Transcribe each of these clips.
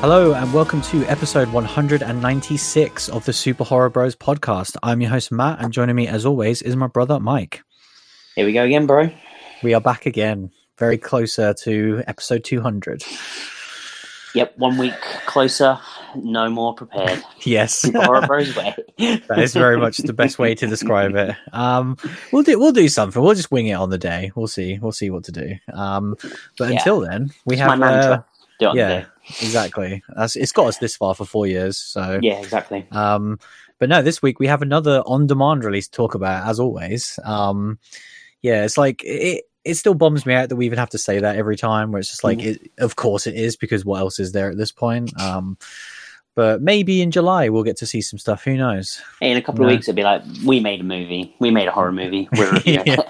Hello, and welcome to episode 196 of the Super Horror Bros podcast. I'm your host, Matt, and joining me, as always, is my brother, Mike. Here we go again, bro. We are back again, very closer to episode 200. Yep, one week closer, no more prepared. Yes, Horror Bros way. that is very much the best way to describe it. Um, we'll do we'll do something. We'll just wing it on the day. We'll see. We'll see what to do. Um, but Yeah. until then, we It's have my mantra. uh, Do it on the yeah. Exactly. That's, it's got us this far for four years. So Yeah, exactly. Um, but no, this week we have another on-demand release to talk about, as always. Um, yeah, it's like it. It still bums me out that we even have to say that every time. Where it's just like, Mhm. it, of course it is because what else is there at this point? Um, but maybe in July we'll get to see some stuff. Who knows? Hey, in a couple of weeks, it'll be like, we made a movie. We made a horror movie. We're Yeah.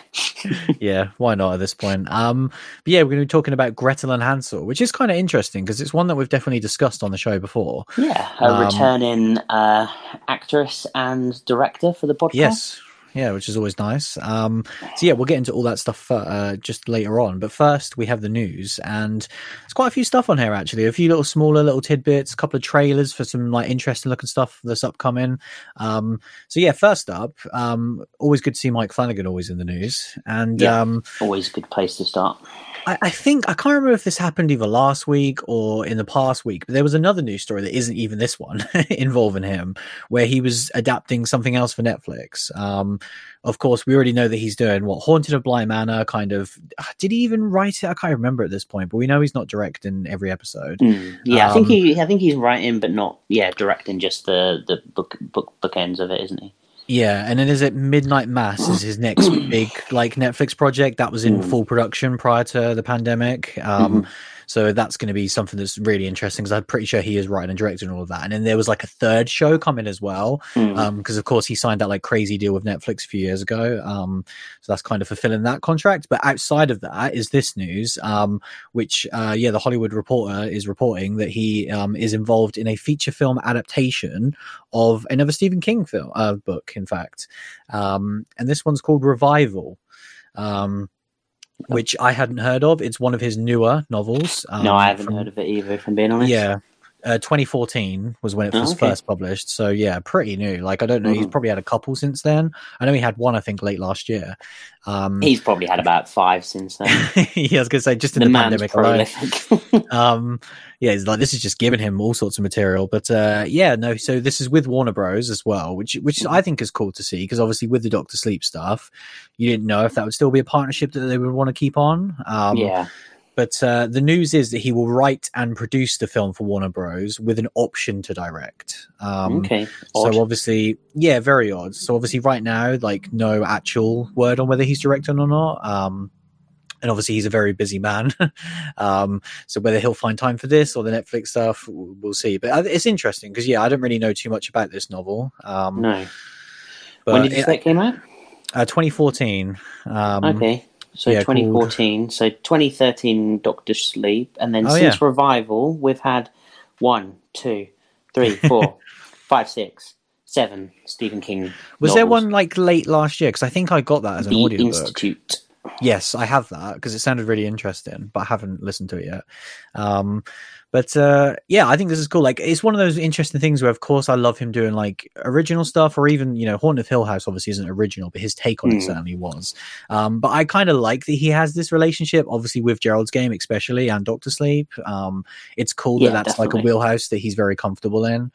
yeah, why not at this point? Um, but yeah, we're going to be talking about Gretel and Hansel, which is kind of interesting because it's one that we've definitely discussed on the show before. Yeah, a Um, returning uh, actress and director for the podcast. Yes. Yeah, which is always nice. Um, so yeah, we'll get into all that stuff uh, just later on. But first, we have the news, and there's quite a few stuff on here actually. A few little smaller little tidbits, a couple of trailers for some like interesting looking stuff that's upcoming. Um, so yeah, first up, um, always good to see Mike Flanagan always in the news, and Yeah. um, Always a good place to start. I, I think I can't remember if this happened either last week or in the past week, but there was another news story that isn't even this one involving him, where he was adapting something else for Netflix. Um, of course, we already know that he's doing what Haunted of Bly Manor. Kind of, did he even write it? I can't remember at this point, but we know he's not directing every episode. Mm. Yeah, I think Um, he, I think he's writing, but not, yeah, directing just the the book book bookends of it, isn't he? Yeah, and then is it Midnight Mass is his next big like Netflix project that was in Mm. full production prior to the pandemic. Um, Mhm. So that's going to be something that's really interesting because I'm pretty sure he is writing and directing all of that. And then there was like a third show coming as well Mm. because of course he signed that like crazy deal with Netflix a few years ago. Um, so that's kind of fulfilling that contract. But outside of that is this news, um, which uh, yeah, the Hollywood Reporter is reporting that he um, is involved in a feature film adaptation of another Stephen King film uh, book, in fact, um, and this one's called Revival. Um, which I hadn't heard of. It's one of his newer novels. Um, no, I haven't from- heard of it either, if I'm being honest. yeah. Uh, 2014 was when it Oh, was okay. first published. So yeah, pretty new. Like I don't know, he's Mhm. probably had a couple since then. I know he had one, I think, late last year. Um, He's probably had about five since then. yeah, I was gonna say just in the the, pandemic alone. Um, yeah, it's like this is just giving him all sorts of material. But uh, yeah, no. So this is with Warner Bros. as well, which which I think is cool to see because obviously with the Doctor Sleep stuff, you didn't know if that would still be a partnership that they would want to keep on. Um, yeah. But uh, the news is that he will write and produce the film for Warner Bros. with an option to direct. Um, okay. Odd. So obviously, yeah, very odd. So obviously, right now, like no actual word on whether he's directing or not. Um, and obviously, he's a very busy man. um, so whether he'll find time for this or the Netflix stuff, we'll see. But uh, it's interesting because yeah, I don't really know too much about this novel. Um, no. when did you it- say it came out? uh, 2014. Um, okay. So yeah, called- 2014. So 2013, Doctor Sleep. And then Oh, since Revival, we've had one, two, three, four, five, six, seven Stephen King. Was there one like late last year? Because I think I got that as an The audiobook. Institute. Yes, I have that because it sounded really interesting, but I haven't listened to it yet. Um, but uh, yeah, I think this is cool. Like, it's one of those interesting things where, of course, I love him doing like original stuff, or even you know, Haunted of Hill House obviously isn't original, but his take on it Mm. certainly was. Um, but I kind of like that he has this relationship, obviously with Gerald's Game, especially and Doctor Sleep. Um, it's cool Yeah, that that's like a wheelhouse that he's very comfortable in.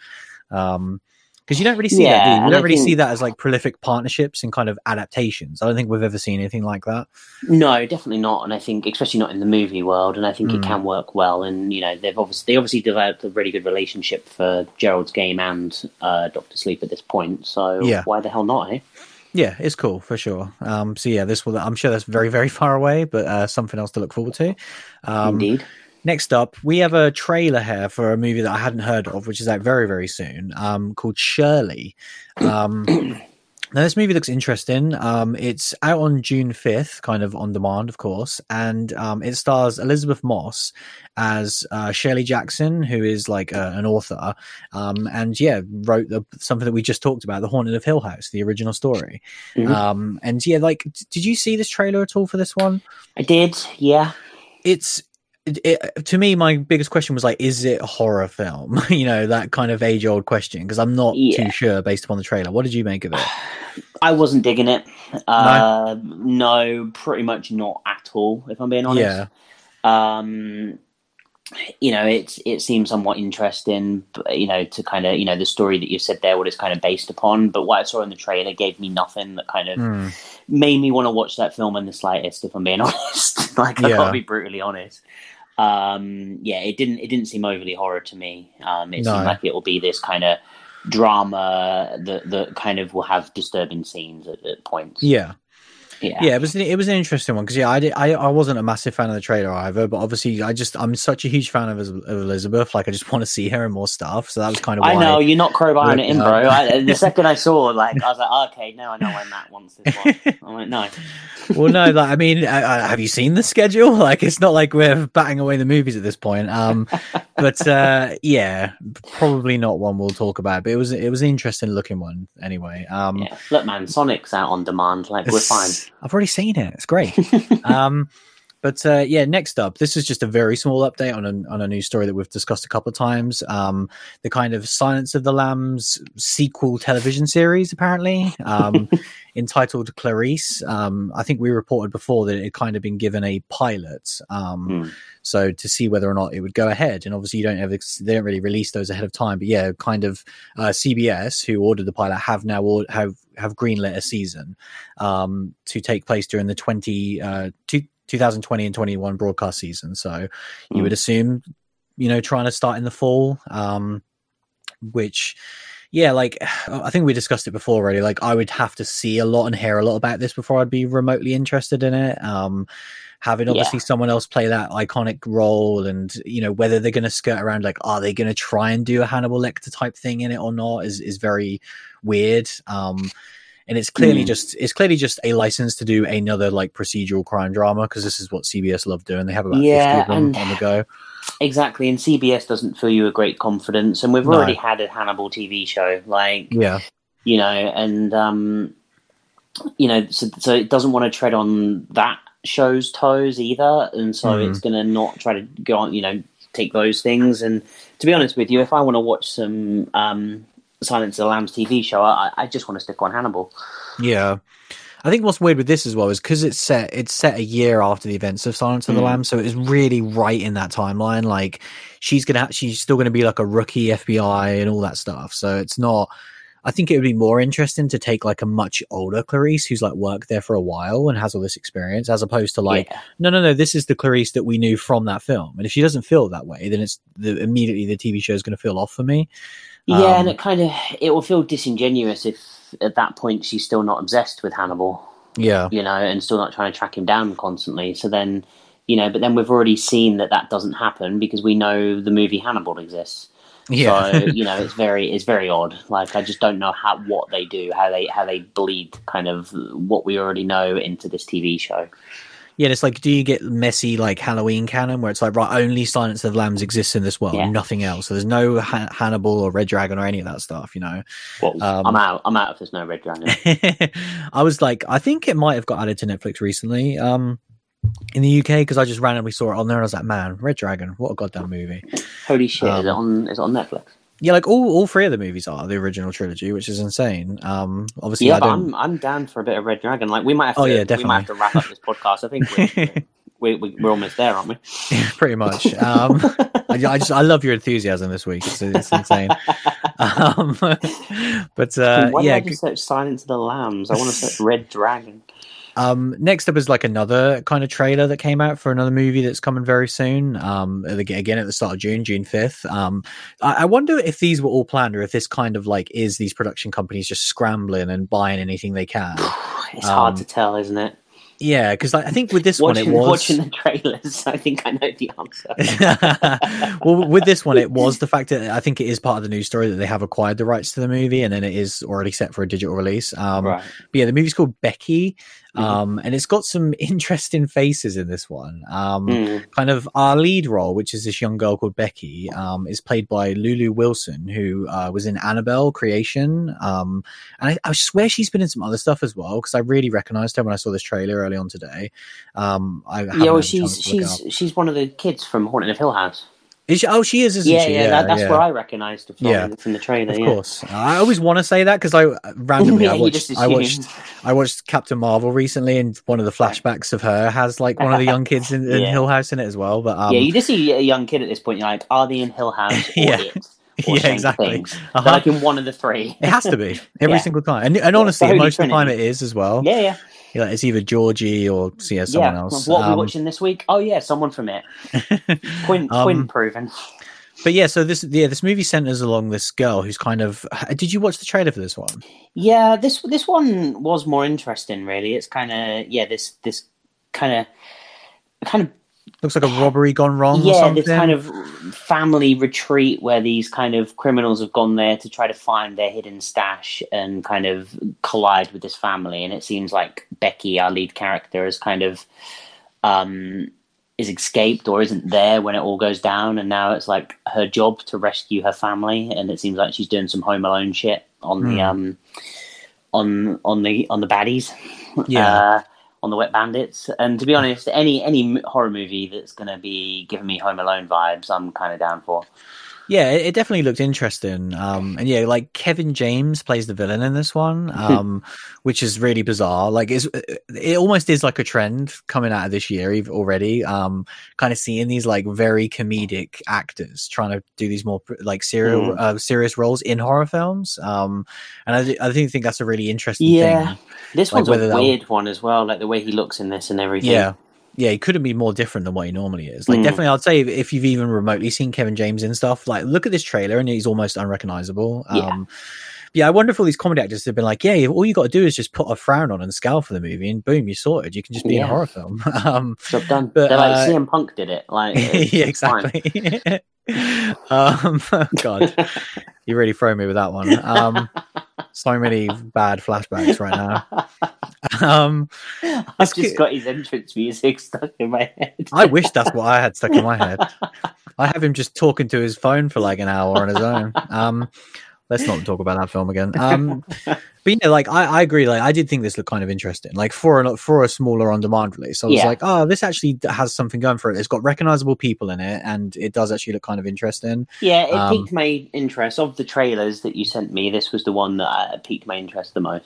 Um, because you don't really see that. Do you? Yeah, We don't really see that as like prolific partnerships and kind of adaptations. I don't think we've ever seen anything like that. No, definitely not. And I think, especially not in the movie world, and I think Mm. it can work well. And you know, they've obviously they obviously developed a really good relationship for Gerald's game and uh, Doctor Sleep at this point. So Yeah. why the hell not? Eh? Yeah, it's cool for sure. Um, so yeah, this will. I'm sure that's very, very far away, but uh, something else to look forward to. Um, Indeed. Next up, we have a trailer here for a movie that I hadn't heard of, which is out very, very soon. Um, called Shirley. Um, now this movie looks interesting. Um, it's out on June 5th, kind of on demand, of course, and um, it stars Elisabeth Moss as uh, Shirley Jackson, who is like uh, an author, um, and yeah, wrote the, something that we just talked about, The Haunted of Hill House, the original story. Mhm. Um, and yeah, like, d- did you see this trailer at all for this one? I did. Yeah. It's it, it, to me, my biggest question was like, is it a horror film? you know, that kind of age old question because I'm not Yeah. too sure based upon the trailer. What did you make of it? I wasn't digging it. Uh, no, pretty much not at all. If I'm being honest. Yeah, um you know it it seems somewhat interesting you know to kind of you know the story that you said there what it's kind of based upon but what i saw in the trailer gave me nothing that kind of Hmm. made me want to watch that film in the slightest if i'm being honest like i Yeah. gotta be brutally honest um yeah it didn't it didn't seem overly horror to me um it No. seemed like it will be this kind of drama that that kind of will have disturbing scenes at, at points yeah. Yeah Yeah, it was it was an interesting one because yeah, I, did, I I wasn't a massive fan of the trailer either, but obviously I just I'm such a huge fan of, of Elizabeth, like I just want to see her in more stuff. So that was kind of. I know you're not crowbarring it in, bro. I, the second I saw, like, I was like, okay, now I know why Matt wants this one. I'm like, no, well, no, like I mean, uh, have you seen the schedule? Like, it's not like we're batting away the movies at this point. Um, but uh, yeah, probably not one we'll talk about. But it was it was an interesting looking one anyway. Um, yeah. Look, man, Sonic's out on demand. Like, we're fine. I've already seen it. It's great. um, but uh, yeah, next up, this is just a very small update on a, on a news story that we've discussed a couple of times. Um, the kind of Silence of the Lambs sequel television series, apparently, um, entitled Clarice. Um, I think we reported before that it had kind of been given a pilot. Um, Hmm. so to see whether or not it would go ahead, and obviously you don't have they don't really release those ahead of time. But yeah, kind of uh, CBS who ordered the pilot have now or, have have greenlit a season um, to take place during the twenty uh, two, 2020 and 21 broadcast season. So you Hmm. would assume you know trying to start in the fall, um, which. Yeah, like I think we discussed it before already. Like I would have to see a lot and hear a lot about this before I'd be remotely interested in it. Um, having Yeah. obviously someone else play that iconic role and you know whether they're going to skirt around like are they going to try and do a hannibal lecter type thing in it or not is is very weird um and it's clearly Mm. just it's clearly just a license to do another like procedural crime drama because this is what cbs love doing they have about Yeah, 50 of them on the go Exactly. And CBS doesn't fill you with great confidence. And we've No. already had a Hannibal TV show. Like, yeah you know, and um, you know, so, so it doesn't want to tread on that show's toes either, and so Mhm. it's going to not try to go on, you know, take those things. And to be honest with you, if I want to watch some um, Silence of the Lambs TV show, I, I just want to stick on Hannibal. Yeah. I think what's weird with this as well is because it's set it's set a year after the events of Silence of the Mm. Lambs, so it's really right in that timeline. Like she's gonna ha- she's still gonna be like a rookie FBI and all that stuff. So it's not. I think it would be more interesting to take like a much older Clarice who's like worked there for a while and has all this experience, as opposed to like Yeah. no no no this is the Clarice that we knew from that film. And if she doesn't feel that way, then it's the immediately the TV show is going to feel off for me. Yeah, Um, and it kind of it will feel disingenuous if at that point she's still not obsessed with Hannibal. Yeah, you know, and still not trying to track him down constantly. So then, you know, but then we've already seen that that doesn't happen because we know the movie Hannibal exists. Yeah. So you know, it's very it's very odd. Like I just don't know how what they do, how they how they bleed kind of what we already know into this TV show. Yeah, it's like, do you get messy like Halloween canon where it's like, right, only Silence of the Lambs exists in this world, Yeah. nothing else. So there's no ha- Hannibal or Red Dragon or any of that stuff, you know? Well, Um, I'm out. I'm out if there's no Red Dragon. I was like, I think it might have got added to Netflix recently um, in the UK because I just randomly saw it on there and I was like, man, Red Dragon, what a goddamn movie. Holy shit! is it Um, on? Is it on Netflix? Yeah, like all, all three of the movies are the original trilogy, which is insane. Um, obviously, Yeah, I but. I'm I'm down for a bit of Red Dragon. Like we might have to. Oh, yeah, We might have to wrap up this podcast. I think we're, we, we, we're almost there, aren't we? pretty much. Um, I, I just I love your enthusiasm this week. It's, it's insane. Um, but uh, Why yeah, did I just search Silence of the Lambs? I want to search Red Dragon. Um, next up is like another kind of trailer that came out for another movie that's coming very soon. Um, again at the start of June, June fifth. Um, I, I wonder if these were all planned or if this kind of like is these production companies just scrambling and buying anything they can. It's hard Um, to tell, isn't it? Yeah, because like, I think with this Watching, one it was. watching the trailers, I think I know the answer. well, with this one, it was the fact that I think it is part of the news story that they have acquired the rights to the movie, and then it is already set for a digital release. Um, right. But yeah, the movie's called Becky. Um, and it's got some interesting faces in this one. Um, Mm. kind of our lead role, which is this young girl called Becky, um, is played by Lulu Wilson, who uh, was in Annabelle Creation. Um, and I, I swear she's been in some other stuff as well because I really recognized her when I saw this trailer early on today. Um, I Yeah, well, had a chance she's she's she's one of the kids from Haunted of Hill House. Is she, oh, she is, isn't Yeah, she? yeah, that, that's yeah. where I recognised her from Yeah. from the trailer. Of yeah. course, I always want to say that because I randomly Yeah, I watched I watched. I watched Captain Marvel recently, and one of the flashbacks of her has like one of the young kids in, in Yeah. Hill House in it as well. But um, yeah, you just see a young kid at this point. You're like, are they in Hill House or Yeah. it? Yeah, exactly. Things? Uh-huh. Like in one of the three. It has to be every Yeah. single time, and and honestly, most of the time it is as well. yeah, yeah, Yeah, it's either Georgie or yeah, someone yeah. else. What are we Um, watching this week? Oh yeah, someone from it. Twin, Um, twin proven. but yeah, so this yeah this movie centers along this girl who's kind of. Did you watch the trailer for this one? Yeah, this this one was more interesting. Really, it's kind of yeah this this kind of kind of Looks like a robbery gone wrong. or yeah this kind of family retreat where these kind of criminals have gone there to try to find their hidden stash and kind of collide with this family and it seems like becky our lead character is kind of um is escaped or isn't there when it all goes down and now it's like her job to rescue her family and it seems like she's doing some home alone shit on the Hmm. um on on the on the baddies Yeah. uh, on the wet bandits. And to be honest any any horror movie that's going to be giving me home alone vibes i'm kind of down for Yeah, it, it definitely looked interesting. Um, and yeah, like Kevin James plays the villain in this one, um, which is really bizarre. Like, it's, it almost is like a trend coming out of this year already. Um, kind of seeing these like very comedic actors trying to do these more like serial, Mm. uh, serious roles in horror films. Um, and I, I do think that's a really interesting Yeah. thing. this Like one's a weird one as well like the way he looks in this and everything Yeah. Yeah, he couldn't be more different than what he normally is. Like, Mm. definitely, I'd say if, you've even remotely seen Kevin James and stuff, like, look at this trailer and he's almost unrecognizable. Yeah. Um, yeah, I wonder if all these comedy actors have been like, yeah, all you got to do is just put a frown on and scowl for the movie, and boom, you're sorted. You can just be in a horror film. um, job done But, they're like uh, cm punk did it like yeah, exactly. um, God, you really throw me with that one. Um, so many bad flashbacks right now. Um, i've just good. got his entrance music stuck in my head I wish that's what I had stuck in my head. I have him just talking to his phone for like an hour on his own. Um, let's not talk about that film again. Um, but yeah, like I, I agree. Like I did think this looked kind of interesting. Like for a for a smaller on demand release, I was Yeah. like, oh, this actually has something going for it. It's got recognizable people in it, and it does actually look kind of interesting. yeah it Um, piqued my interest of the trailers that you sent me this was the one that uh, piqued my interest the most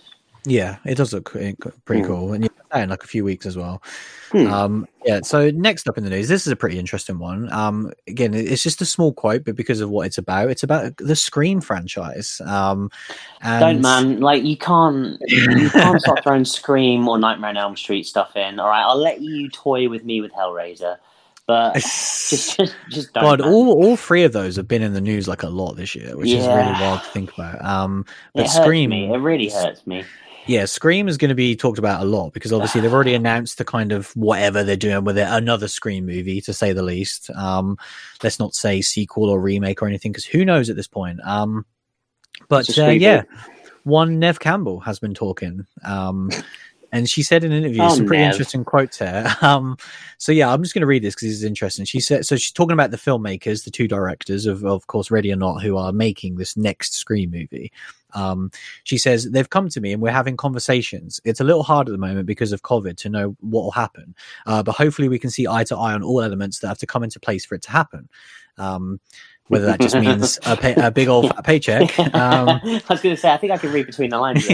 Yeah, it does look eh, pretty Hmm. cool, and yeah, in like a few weeks as well. Hmm. Um, yeah. So next up in the news, this is a pretty interesting one. Um, again, it's just a small quote, but because of what it's about, it's about the Scream franchise. Um, and Don't man, like you can't you can't start throwing Scream or Nightmare on Elm Street stuff in. All right, I'll let you toy with me with Hellraiser, but just just just don't. God, man. all all three of those have been in the news like a lot this year, which is really wild to think about. Um, it but hurts Scream, me. It really hurts me. Yeah, Scream is going to be talked about a lot because obviously they've already announced the kind of whatever they're doing with it, another Scream movie to say the least. Um, let's not say sequel or remake or anything because who knows at this point. Um, but uh, yeah, one Neve Campbell has been talking. Um, and she said in an interview Oh, some pretty Neve. interesting quotes here. Um, so yeah, I'm just going to read this because this is interesting. She said, so she's talking about the filmmakers, the two directors of, of course, Ready or Not, who are making this next Scream movie. Um, she says they've come to me and we're having conversations. It's a little hard at the moment because of COVID to know what will happen, uh, but hopefully we can see eye to eye on all elements that have to come into place for it to happen. Um, whether that just means a, pay, a big old paycheck. Um, I was going to say, I think I can read between the lines.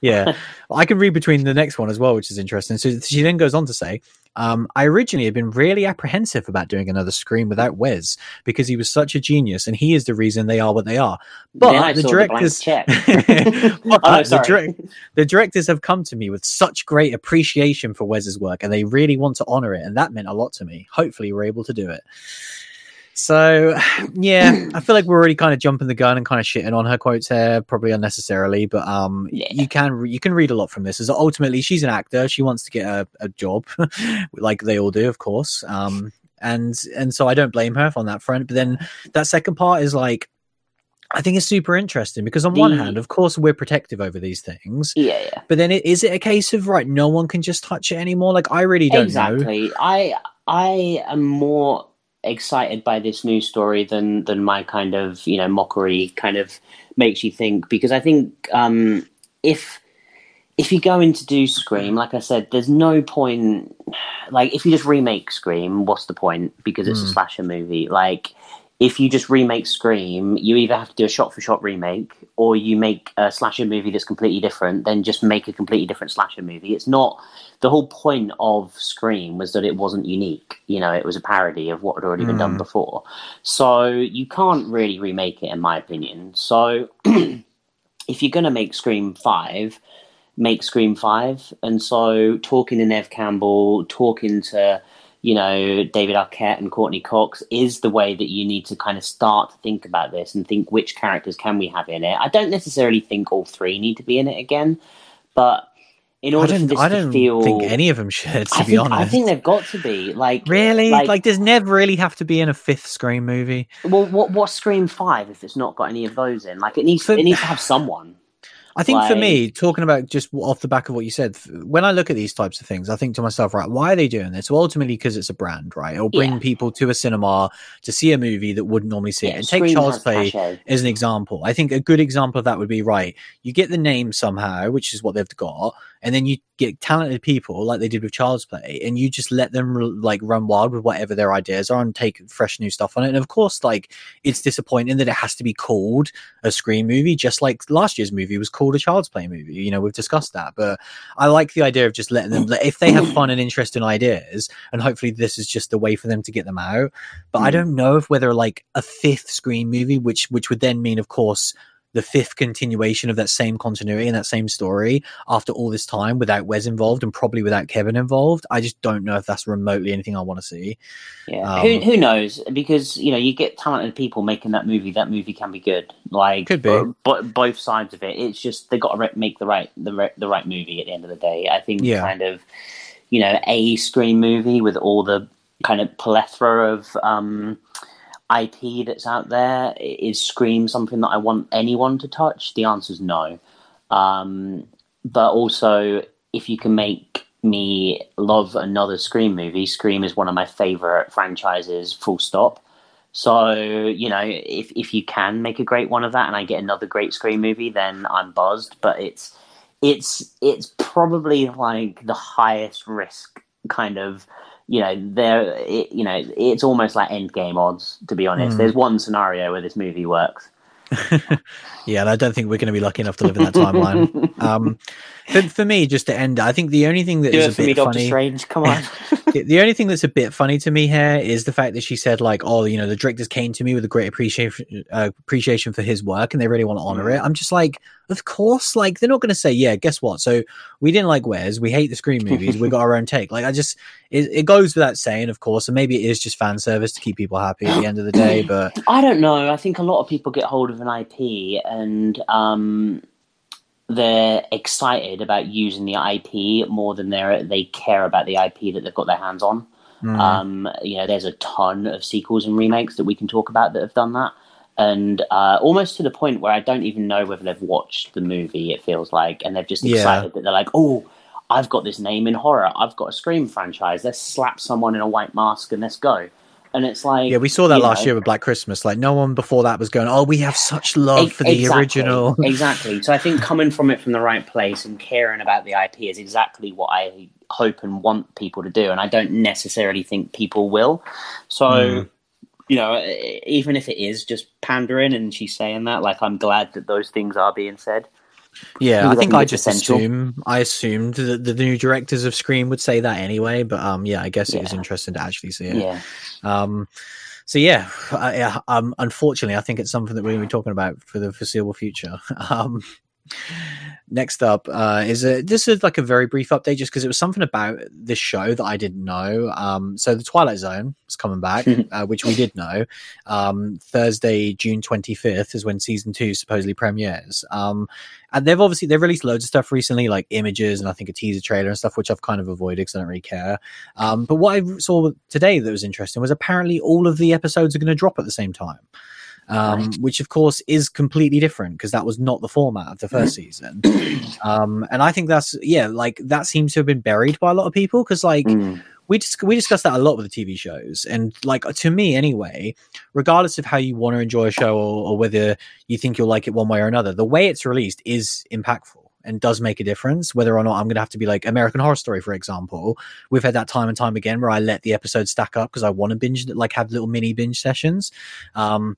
yeah, I can read between the next one as well, which is interesting. So she then goes on to say, um, "I originally had been really apprehensive about doing another Scream without Wes because he was such a genius, and he is the reason they are what they are." But the directors, the check. But oh the, direct- the directors have come to me with such great appreciation for Wes's work, and they really want to honor it, and that meant a lot to me. Hopefully, we're able to do it. So, yeah, I feel like we're already kind of jumping the gun and kind of shitting on her quotes here, probably unnecessarily. But um, Yeah. you can re- you can read a lot from this. Is ultimately she's an actor; she wants to get a, a job, like they all do, of course. Um, and and so I don't blame her on that front. But then that second part is like, I think it's super interesting because on The- one hand, of course, we're protective over these things, Yeah, yeah. but then it, is it a case of right? No one can just touch it anymore. Like I really don't know. exactly. I I am more excited by this news story than than my kind of you know mockery kind of makes you think because I think um, if if you go going to do Scream, like I said, there's no point. Like if you just remake Scream, what's the point? Because it's a Hmm. slasher movie. Like if you just remake Scream, you either have to do a shot for shot remake or you make a slasher movie that's completely different, then just make a completely different slasher movie. It's not the whole point of Scream was that it wasn't unique. You know, it was a parody of what had already been done Mm. before. So you can't really remake it, in my opinion. So if you're going to make Scream 5, make Scream 5. And so talking to Neve Campbell, talking to, you know, David Arquette and Courteney Cox is the way that you need to kind of start to think about this and think which characters can we have in it. I don't necessarily think all three need to be in it again, but in order for don't. this I to don't feel. think any of them should. To I be think, honest, I think they've got to be like really like- like, does Neve really have to be in a fifth Scream movie? well, what what's Scream Five if it's not got any of those in? Like it needs For- it needs to have someone. I think for me, talking about just off the back of what you said, when I look at these types of things, I think to myself, right, why are they doing this? Well, ultimately, because it's a brand, right? It'll bring Yeah. people to a cinema to see a movie that wouldn't normally see it. And take Child's Play as an example. I think a good example of that would be right. You get the name somehow, which is what they've got, and then you get talented people like they did with Child's Play, and you just let them like run wild with whatever their ideas are and take fresh new stuff on it. And of course, like it's disappointing that it has to be called a Scream movie, just like last year's movie was called a Child's Play movie. You know, we've discussed that, but I like the idea of just letting them, like, if they have fun and interesting ideas, and hopefully this is just a way for them to get them out. But I Mm. don't know if whether like a fifth Scream movie, which which would then mean, of course, the fifth continuation of that same continuity and that same story after all this time without Wes involved and probably without Kevin involved. I just don't know if that's remotely anything I want to see. Yeah, Um, who who knows? Because you know, you get talented people making that movie. That movie can be good. Like, Could be. but both sides of it. It's just they got to re- make the right the re- the right movie at the end of the day. I think Yeah. kind of, you know, a Scream movie with all the kind of plethora of um, IP that's out there is Scream something that I want anyone to touch? The answer is no. Um, but also, if you can make me love another Scream movie, Scream is one of my favorite franchises, full stop. So, you know, if, if you can make a great one of that and I get another great Scream movie, then I'm buzzed. But it's it's it's probably like the highest risk kind of you know there you know it's almost like end game odds to be honest Mm. there's one scenario where this movie works Yeah, and I don't think we're going to be lucky enough to live in that timeline. um, for, for me, just to end, I think the only thing that do is a for me bit doctor funny. strange come on the the only thing that's a bit funny to me here is the fact that she said like, "Oh, you know, the directors came to me with a great appreciation uh, appreciation for his work, and they really want to honor it." I'm just like, of course, like they're not going to say, "Yeah, guess what?" So we didn't like Wes, we hate the Scream movies, we got our own take. Like, I just it, it goes without saying, of course, and maybe it is just fan service to keep people happy at the end of the day, but I don't know. I think a lot of people get hold of an IP and um, they're excited about using the IP more than they they care about the IP that they've got their hands on. mm, Um, you know, there's a ton of sequels and remakes that we can talk about that have done that, and uh, almost to the point where I don't even know whether they've watched the movie. It feels like, and they're just Yeah. excited that they're like, "Oh, I've got this name in horror. I've got a Scream franchise. Let's slap someone in a white mask and let's go." And it's like, yeah, we saw that last know, year with Black Christmas. Like, no one before that was going, "Oh, we have such love E- for the exactly, original." exactly. So I think coming from it from the right place and caring about the IP is exactly what I hope and want people to do, and I don't necessarily think people will. So. Mm. You know, even if it is just pandering, and she's saying that, like, I'm glad that those things are being said. Yeah, I I think I just essential. assume I assumed that the new directors of Scream would say that anyway. But um, yeah, I guess it is Yeah. interesting to actually see it. Yeah, Um, so yeah, yeah, um, unfortunately, I think it's something that we're going to be talking about for the foreseeable future. Um, next up uh, is a this is like a very brief update, just because it was something about this show that I didn't know. Um, so the Twilight Zone is coming back, uh, which we did know. Um, Thursday, June twenty fifth, is when season two supposedly premieres. Um, and they've obviously they've released loads of stuff recently, like images and I think a teaser trailer and stuff, which I've kind of avoided because I don't really care. Um, but what I saw today that was interesting was apparently all of the episodes are going to drop at the same time. Um, which of course is completely different because that was not the format of the first season. Um, and I think that's yeah, like that seems to have been buried by a lot of people because like. Mm. We just we discussed that a lot with the TV shows, and like to me anyway, regardless of how you want to enjoy a show or, or whether you think you'll like it one way or another, the way it's released is impactful and does make a difference. Whether or not I'm going to have to be like American Horror Story, for example, we've had that time and time again where I let the episodes stack up because I want to binge, like have little mini binge sessions. Um,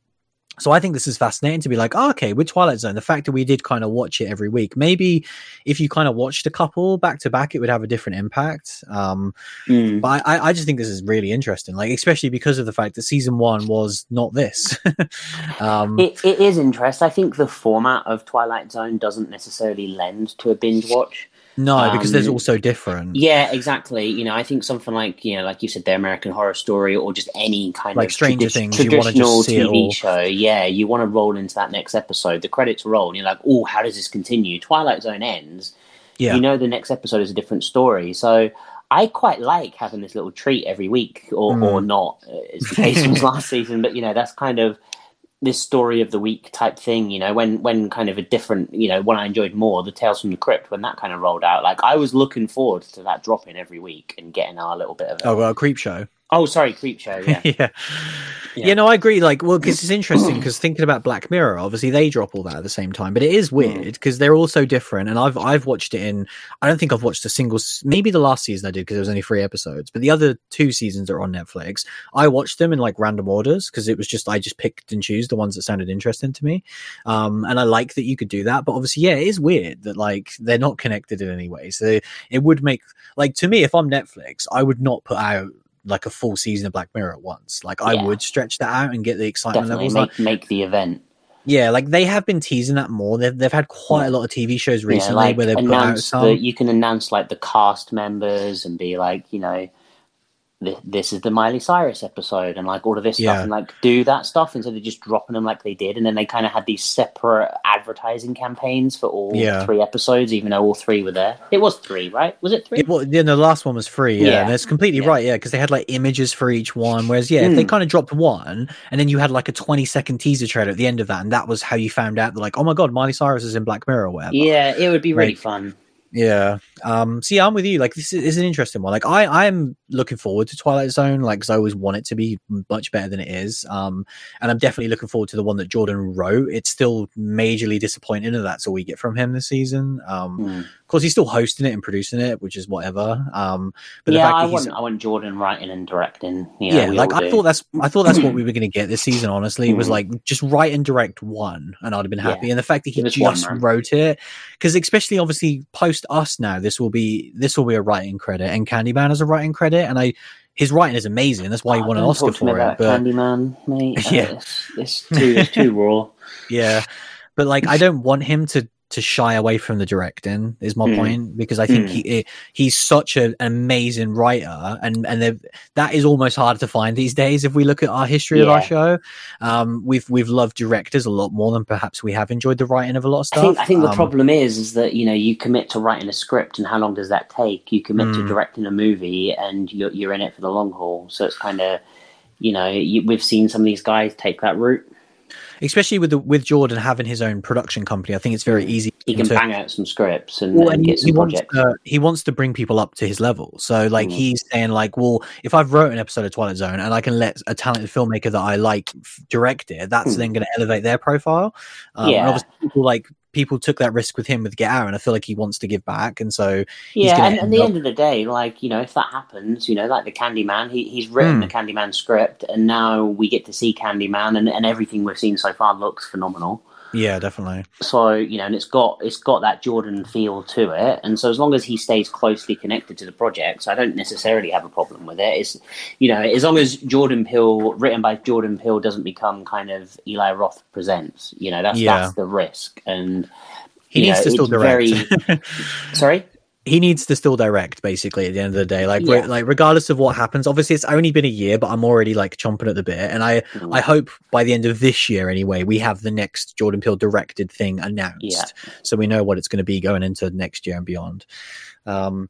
so I think this is fascinating to be like, oh, okay, with Twilight Zone, the fact that we did kind of watch it every week, maybe if you kind of watched a couple back to back, it would have a different impact. Um, Mm. but I, I just think this is really interesting, like especially because of the fact that season one was not this. um, It, it is interesting. I think the format of Twilight Zone doesn't necessarily lend to a binge watch. No, because there's um, also different. Yeah, exactly. You know, I think something like you know, like you said, the American Horror Story, or just any kind Like of Stranger tradi- Things, you wanna just traditional TV show. Yeah, you want to roll into that next episode. The credits roll, and you're like, oh, how does this continue? Twilight Zone ends. Yeah. You know, the next episode is a different story. So. I quite like having this little treat every week, or, Mm. or not, as the case was last season. But you know, that's kind of this story of the week type thing, you know, when when kind of a different, you know, one I enjoyed more, the Tales from the Crypt, when that kind of rolled out. Like I was looking forward to that dropping every week and getting our little bit of. a, Oh, well, Creep Show. Oh, sorry, Creep Show. Yeah, yeah. Yeah. Yeah, no, I agree. Like, well, because it's interesting because thinking about Black Mirror, obviously they drop all that at the same time, but it is weird because they're all so different. And I've I've watched it in. I don't think I've watched a single. Maybe the last season I did because there was only three episodes, but the other two seasons are on Netflix, I watched them in like random orders because it was just I just picked and choose the ones that sounded interesting to me. Um, and I like that you could do that, but obviously, yeah, it is weird that like they're not connected in any way. So it would make like to me, if I'm Netflix, I would not put out like a full season of Black Mirror at once. Like I Yeah. would stretch that out and get the excitement definitely levels. make Like, make the event. yeah, like they have been teasing that more. They've they've had quite a lot of TV shows Yeah, recently like where they put out some. the, you can announce like the cast members and be like, you know, this, this is the Miley Cyrus episode and like all of this Yeah. stuff and like do that stuff instead of just dropping them like they did. And then they kind of had these separate advertising campaigns for all Yeah. three episodes, even though all three were there. It was three, right? Was it three? Well, yeah, the last one was free, yeah, Yeah. and it's completely right, yeah, because they had like images for each one. Whereas, yeah, if they Mm. kind of dropped one, and then you had like a twenty second teaser trailer at the end of that, and that was how you found out that like, oh my god, Miley Cyrus is in Black Mirror, or whatever. yeah, it would be really Like- fun. Yeah. Um. See, I'm with you. Like, this is, is an interesting one. Like, I I'm looking forward to Twilight Zone. Like, I always want it to be much better than it is. Um. And I'm definitely looking forward to the one that Jordan wrote. It's still majorly disappointing that that's all we get from him this season. Um. Mm. Of course, he's still hosting it and producing it, which is whatever. Um. But the yeah, fact I want I want Jordan writing and directing. You know, yeah, like I do. thought that's I thought that's what we were going to get this season. Honestly, was Mhm. like just write and direct one, and I'd have been happy. Yeah. And the fact that he one, just wrote it, because especially obviously post us now, this will be this will be a writing credit, and Candyman has a writing credit, and I his writing is amazing. That's why he Oh, won an Oscar for it. But Candyman, mate. Yeah. it's, it's too it's too raw. yeah, but like I don't want him to to shy away from the directing is my Mm. point because I think Mm. he he's such a, an amazing writer and and that is almost hard to find these days if we look at our history of our show um we've we've loved directors a lot more than perhaps we have enjoyed the writing of a lot of I stuff think I think the Um, problem is is that you know you commit to writing a script and how long does that take? You commit to Mm. directing a movie and you're you're in it for the long haul. So it's kind of you know you, we've seen some of these guys take that route. Especially with the with Jordan having his own production company I think it's very easy He can to bang out some scripts and, Well, and get he, some wants projects. to, he wants to bring people up to his level. So, like, Mm. he's saying, like, well, if I've wrote an episode of Twilight Zone and I can let a talented filmmaker that I like f- direct it, that's Mm. then going to elevate their profile. Um, Yeah. obviously, people like people took that risk with him with Get Out, and I feel like he wants to give back. And so, yeah, and at the up- end of the day, like you know, if that happens, you know, like the Candyman, he, he's written Hmm. the Candyman script, and now we get to see Candyman, and, and everything we've seen so far looks phenomenal. Yeah, definitely. So you know, and it's got it's got that Jordan feel to it, and so as long as he stays closely connected to the projects, I don't necessarily have a problem with it. It's you know, as long as Jordan Peele, written by Jordan Peele, doesn't become kind of Eli Roth presents. You know, that's Yeah. that's the risk, and He needs know, to still direct. very- sorry. He needs to still direct basically at the end of the day like Yeah. re- like regardless of what happens obviously it's only been a year but i'm already like chomping at the bit and i Mm. i hope by the end of this year anyway we have the next jordan peele directed thing announced Yeah. so we know what it's going to be going into next year and beyond um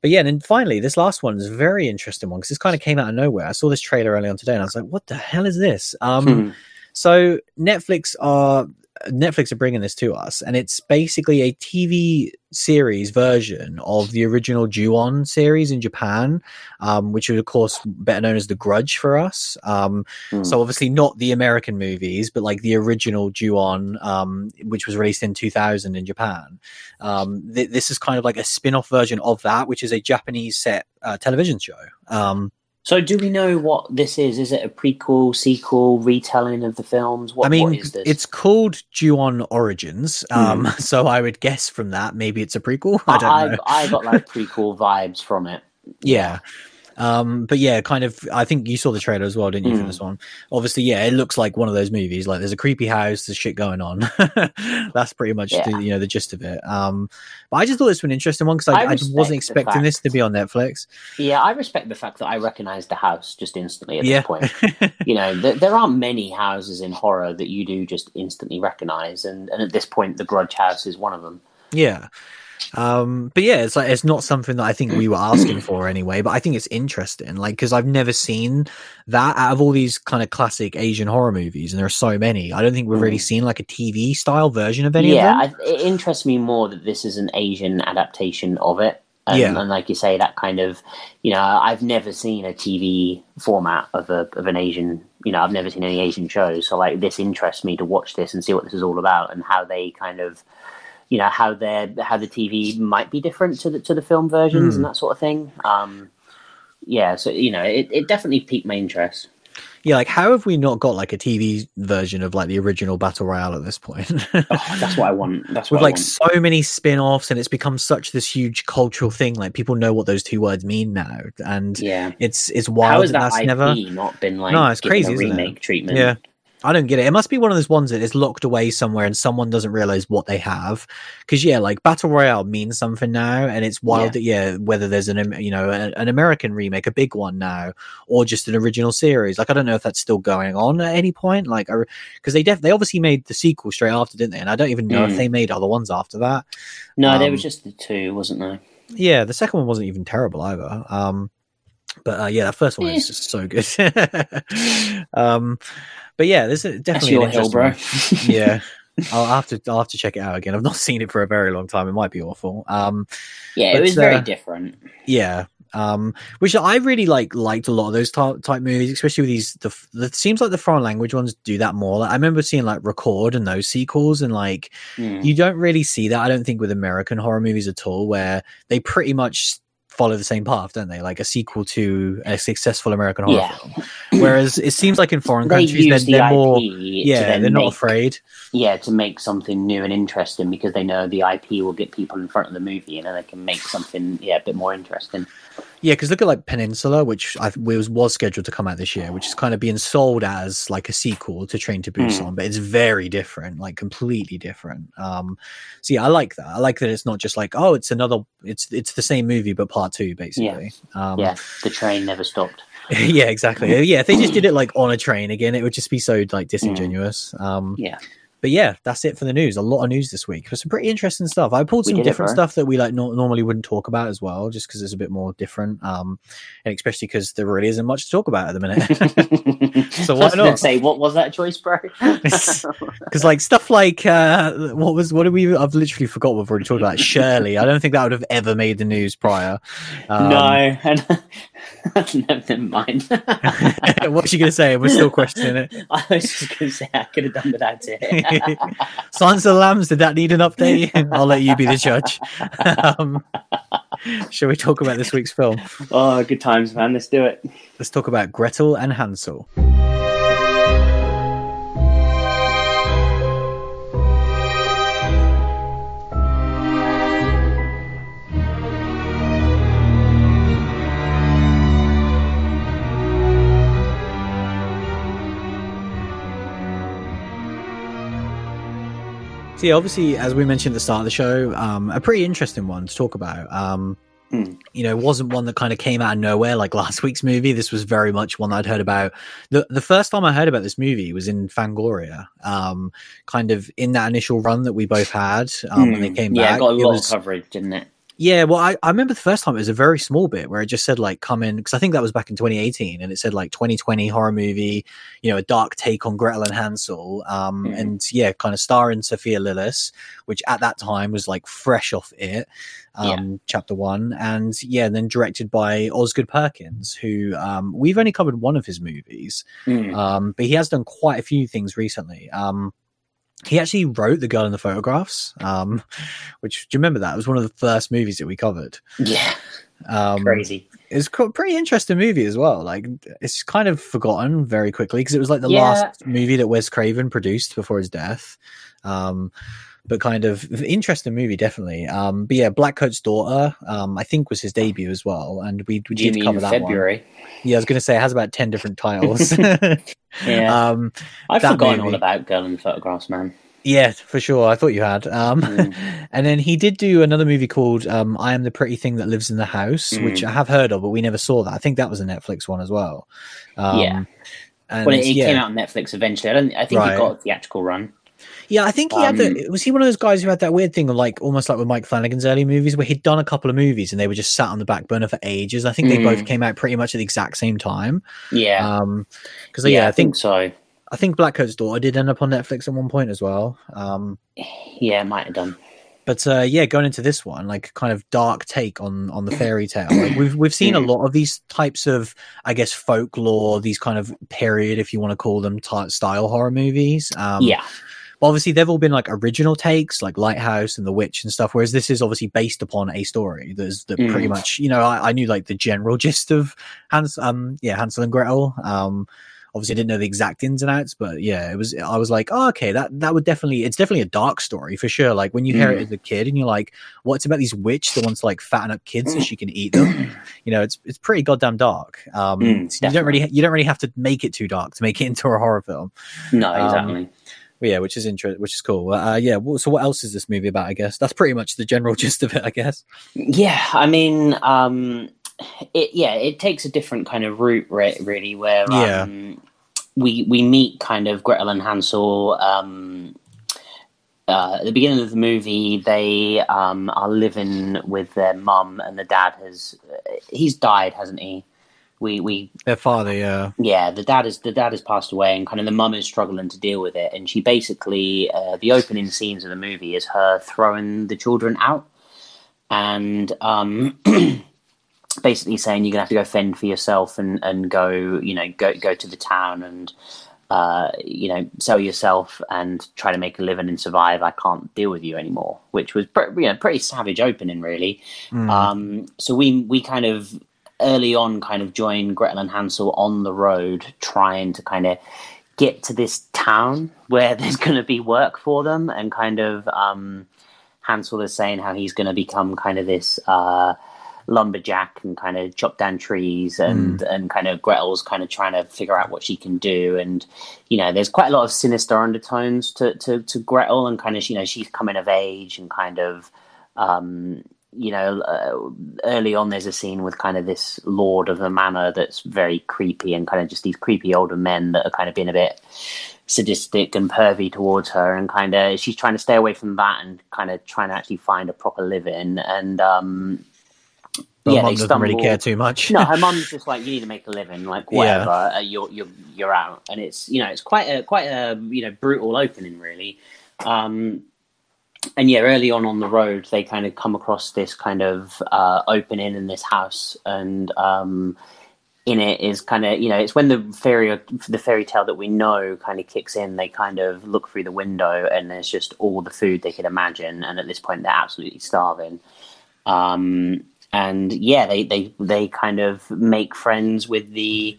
but yeah, and then finally, this last one is a very interesting one because this kind of came out of nowhere. I saw this trailer early on today, and I was like, "What the hell is this?" Um, Hmm. So Netflix are Netflix are bringing this to us, and it's basically a TV series version of the original Ju-on series in Japan, um, which is of course better known as The Grudge for us. Um, Hmm. So obviously not the American movies, but like the original Ju-on, um, which was released in 2000 in Japan. Um, th- this is kind of like a spin-off version of that, which is a Japanese set uh, television show. So, do we know what this is? Is it a prequel, sequel, retelling of the films? What, I mean, what is this? it's called Ju-on Origins, um, so I would guess from that maybe it's a prequel. I don't know. I, I got like prequel vibes from it. yeah. Um, but yeah, kind of. I think you saw the trailer as well, didn't you, for Mm. this one? Obviously, yeah, it looks like one of those movies. Like, there's a creepy house, there's shit going on. That's pretty much Yeah. the you know the gist of it. Um, but I just thought this was an interesting one because I, I I, wasn't expecting fact- this to be on Netflix. Yeah, I respect the fact that I recognize the house just instantly at Yeah. this point. you know, th- there aren't many houses in horror that you do just instantly recognize, and, and at this point, the Grudge House is one of them. Yeah. Um, but yeah, it's like it's not something that I think we were asking for anyway. But I think it's interesting, like because I've never seen that out of all these kind of classic Asian horror movies, and there are so many. I don't think we've really Mm. seen like a TV style version of any yeah, of them. I, it interests me more that this is an Asian adaptation of it. And, Yeah. and like you say, that kind of, you know, I've never seen a TV format of a of an Asian, you know, I've never seen any Asian shows. So like, this interests me to watch this and see what this is all about and how they kind of, you know, how their how the TV might be different to the to the film versions Hmm. and that sort of thing. Um, yeah, so you know, it, it definitely piqued my interest. Yeah, like how have we not got like a TV version of like the original Battle Royale at this point? Oh, that's what I want. That's what With like so many spin-offs, and it's become such this huge cultural thing. Like people know what those two words mean now, and Yeah. it's it's wild. How has that that that's IP never. not been like No, it's crazy, a isn't it? remake treatment? Yeah. I don't get it. It must be one of those ones that is locked away somewhere and someone doesn't realize what they have. Because yeah, like Battle Royale means something now, and it's wild Yeah. that yeah, whether there's an you know a- an American remake, a big one now, or just an original series. Like I don't know if that's still going on at any point. Like because they def- they obviously made the sequel straight after, didn't they? And I don't even know if Mm. they made other ones after that. No, there Um, was just the two, wasn't there? Yeah, the second one wasn't even terrible either. Um, but uh, yeah, that first one is Eh. just so good. um, but yeah, there's a, definitely your hill, bro. yeah. I'll have to I'll have to check it out again. I've not seen it for a very long time. It might be awful. Um, yeah, But, it was very uh, different. yeah. Um, which I really like liked a lot of those type, type movies, especially with these. The, the it seems like the foreign language ones do that more. Like, I remember seeing like Record and those sequels, and like Mm. you don't really see that. I don't think with American horror movies at all, where they pretty much follow the same path, don't they? Like a sequel to a successful American horror Yeah. film. Whereas it seems like in foreign They countries, they're, the they're more. Yeah, they're not afraid. Yeah, to make something new and interesting because they know the IP will get people in front of the movie, and then they can make something yeah a bit more interesting. Yeah, because look at like Peninsula, which I was was scheduled to come out this year, which is kind of being sold as like a sequel to Train to Busan, but it's very different, like completely different. Um, so yeah, I like that. I like that it's not just like oh, it's another, it's it's the same movie but part two, basically. Um, yeah, the train never stopped. yeah, exactly. Yeah, if they just did it like on a train again, it would just be so like disingenuous. Um, Yeah, but yeah, that's it for the news. A lot of news this week. For some pretty interesting stuff. I pulled some did it, different stuff that we like no- normally wouldn't talk about as well, just because it's a bit more different. Um, and especially because there really isn't much to talk about at the minute. so why I was gonna not? Say what was that choice, bro? Because like stuff like uh, what was what did we? I've literally forgot what we've already talked about. Shirley. I don't think that would have ever made the news prior. Um, no, and never mind. what's she gonna say? We're still questioning it. I was just going to say I could have done without it. Silence of the Lambs, did that need an update? I'll let you be the judge. um, shall we talk about this week's film? oh, good times, man. Let's do it. Let's talk about Gretel and Hansel. So yeah, obviously, as we mentioned at the start of the show, um, a pretty interesting one to talk about. Um, Hmm. You know, wasn't one that kind of came out of nowhere like last week's movie. This was very much one I'd heard about. the The first time I heard about this movie was in Fangoria, um, kind of in that initial run that we both had um, when they Hmm. came yeah, back. it got a lot was- of coverage, didn't it? Yeah, well, I, I remember the first time it was a very small bit where it just said like come in because I think that was back in 2018 and it said like 2020 horror movie, you know, a dark take on Gretel and Hansel, um, Mhm. and yeah, kind of starring Sophia Lillis, which at that time was like fresh off it, um, chapter one, and yeah, and then directed by Osgood Perkins, who um, we've only covered one of his movies, Mm. um, but he has done quite a few things recently. Um, he actually wrote The Girl in the Photographs, um, which do you remember that? It was one of the first movies that we covered. yeah, Um, crazy. It's a pretty interesting movie as well. Like it's kind of forgotten very quickly because it was like the Yeah. last movie that Wes Craven produced before his death. Um, but kind of interesting movie, definitely. Um, but yeah, Blackcoat's Daughter, um, I think was his debut as well, and we, we did cover that one. February? Yeah, I was going to say it has about ten different titles. Yeah, um, I've forgotten movie. all about Girl in Photographs, man. Yeah, for sure. I thought you had. Um, Mm. and then he did do another movie called um, "I Am the Pretty Thing That Lives in the House," Mm. which I have heard of, but we never saw that. I think that was a Netflix one as well. Um, Yeah. and Well, it, it yeah, came out on Netflix eventually. I don't. I think Right. it got a theatrical run. Yeah. I think he had um, the. Was he one of those guys who had that weird thing of like almost like with Mike Flanagan's early movies, where he'd done a couple of movies and they were just sat on the back burner for ages. I think they Mm. both came out pretty much at the exact same time. Yeah, Um, because yeah, I think so. I think Black Blackcoat's Daughter did end up on Netflix at one point as well. Um, Yeah, might have done. but uh, yeah, going into this one, like kind of dark take on on the fairy tale. Like we've we've seen a Mm. lot of these types of, I guess, folklore, these kind of period, if you want to call them, type style horror movies. Um, yeah, but obviously they've all been like original takes, like Lighthouse and The Witch and stuff. Whereas this is obviously based upon a story that's that pretty Mm. much, you know, I, I knew like the general gist of Hans, um, yeah, Hansel and Gretel. Um, obviously I didn't know the exact ins and outs, but yeah, it was. I was like, oh, okay, that that would definitely. It's definitely a dark story for sure. Like when you hear it Mm. as a kid and you're like, what's about these witch that wants to like fatten up kids so she can eat them? You know, it's it's pretty goddamn dark. Um, Mm, you don't really you don't really have to make it too dark to make it into a horror film. no, um, exactly. But yeah, which is interesting, which is cool. Uh, yeah. well, So what else is this movie about? I guess that's pretty much the general gist of it. I guess. Yeah, I mean, um, it yeah, it takes a different kind of route, re- really, where Yeah. um, we we meet kind of Gretel and Hansel. Um, uh, at the beginning of the movie, they um, are living with their mum, and the dad has he's died, hasn't he? We we Their father. Yeah. yeah, the dad is the dad has passed away, and kind of the mum is struggling to deal with it. And she basically, uh, the opening scenes of the movie is her throwing the children out, and um, basically saying you're gonna have to go fend for yourself and and go, you know, go go to the town and. Uh, you know, sell yourself and try to make a living and survive. I can't deal with you anymore, which was you know pretty savage opening, really. Mm. Um, so we we kind of early on kind of join Gretel and Hansel on the road, trying to kind of get to this town where there's going to be work for them, and kind of um, Hansel is saying how he's going to become kind of this uh, lumberjack and kind of chop down trees, and and kind of Gretel's kind of trying to figure out what she can do, and you know, there's quite a lot of sinister undertones to to, to Gretel, and kind of you know she's coming of age and kind of. Um, you know, uh, early on, there's a scene with kind of this lord of the manor that's very creepy and kind of just these creepy older men that are kind of being a bit sadistic and pervy towards her. And kind of she's trying to stay away from that and kind of trying to actually find a proper living. And um, But yeah, they doesn't really care too much. no, her mum's just like, you need to make a living, like Yeah. whatever. Uh, you're you're you're out, and it's you know it's quite a quite a you know brutal opening, really. Um, and yeah, early on on the road, they kind of come across this kind of uh, opening in this house, and um, in it is kind of you know it's when the fairy the fairy tale that we know kind of kicks in. They kind of look through the window, and there's just all the food they could imagine, and at this point, they're absolutely starving. Um, and yeah, they, they they kind of make friends with the.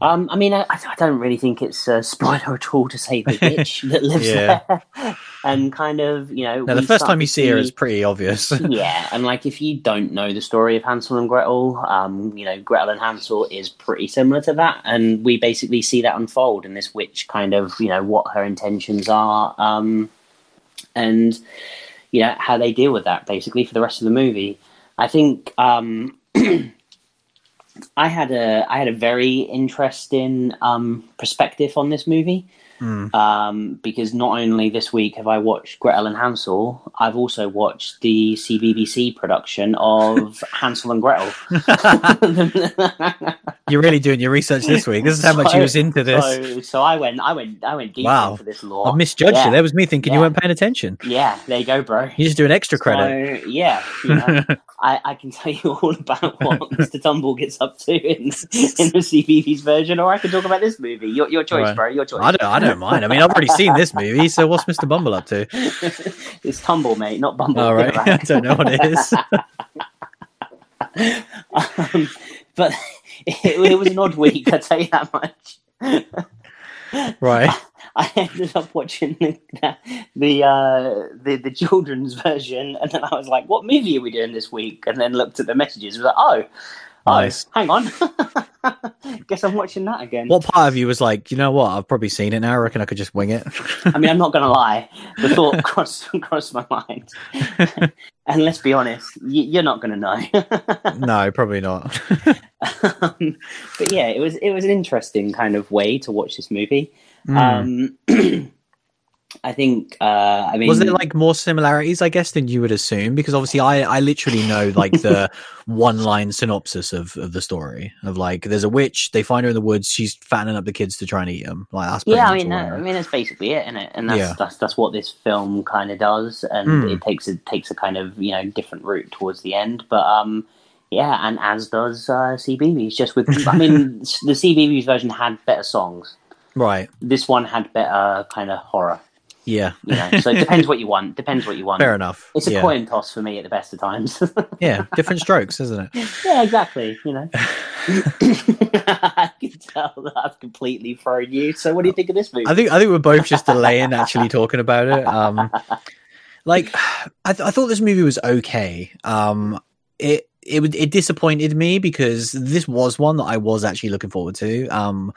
Um, I mean, I, I don't really think it's a spoiler at all to say the witch that lives Yeah. there, and kind of you know. Now, the first time you see her see- is pretty obvious. yeah, and like if you don't know the story of Hansel and Gretel, um, you know Gretel and Hansel is pretty similar to that, and we basically see that unfold in this witch kind of you know what her intentions are, um, and you know how they deal with that basically for the rest of the movie. I think um, I had a I had a very interesting um, perspective on this movie. Mm. um, because not only this week have I watched Gretel and Hansel, I've also watched the CBBC production of Hansel and Gretel. You're really doing your research this week. This is how much you was into this. So, so I went, I went, I went deep Wow. into this lore. I misjudged yeah. you. That was me thinking you weren't paying attention. Yeah, there you go, bro. You just do an extra credit. So, yeah, you know, I, I can tell you all about what Mr. Tumble gets up to in, in the CBeebies version, or I can talk about this movie. Your, your choice, Right. bro. Your choice. I don't. I don't mind. I mean, I've already seen this movie, so what's Mr. Bumble up to? it's Tumble, mate, not Bumble. All right, I don't know what it is. um, but it, it was an odd week, I tell you that much. Right. I ended up watching the the, uh, the the children's version, and then I was like, "What movie are we doing this week?" And then looked at the messages. Was like, "Oh, Nice. oh, hang on, guess I'm watching that again." What part of you was like, you know what? I've probably seen it now. I reckon I could just wing it. I mean, I'm not gonna lie. The thought crossed crossed my mind, and let's be honest, y- you're not gonna know. no, probably not. um, but yeah, it was it was an interesting kind of way to watch this movie. Mm. Um, I think. Uh, I mean, was there like more similarities, I guess, than you would assume? Because obviously, I I literally know like the one line synopsis of of the story of like there's a witch, they find her in the woods, she's fattening up the kids to try and eat them. Like that's yeah, I mean, that. I mean, that's basically it, isn't it? And that's Yeah. that's that's what this film kind of does, and Mm. it takes a takes a kind of you know different route towards the end. But um, yeah, and as does uh, CBeebies. Just with, I mean, the CBeebies version had better songs. right. This one had better kind of horror. Yeah. You know, so it depends what you want. Depends what you want. Fair enough. It's a yeah. coin toss for me at the best of times. Yeah, different strokes, isn't it? yeah, exactly. You know, I can tell that I've completely thrown you. So, what do you think of this movie? I think I think we're both just delaying actually talking about it. Um, like I, th- I thought this movie was okay. Um, it it it disappointed me because this was one that I was actually looking forward to. Um,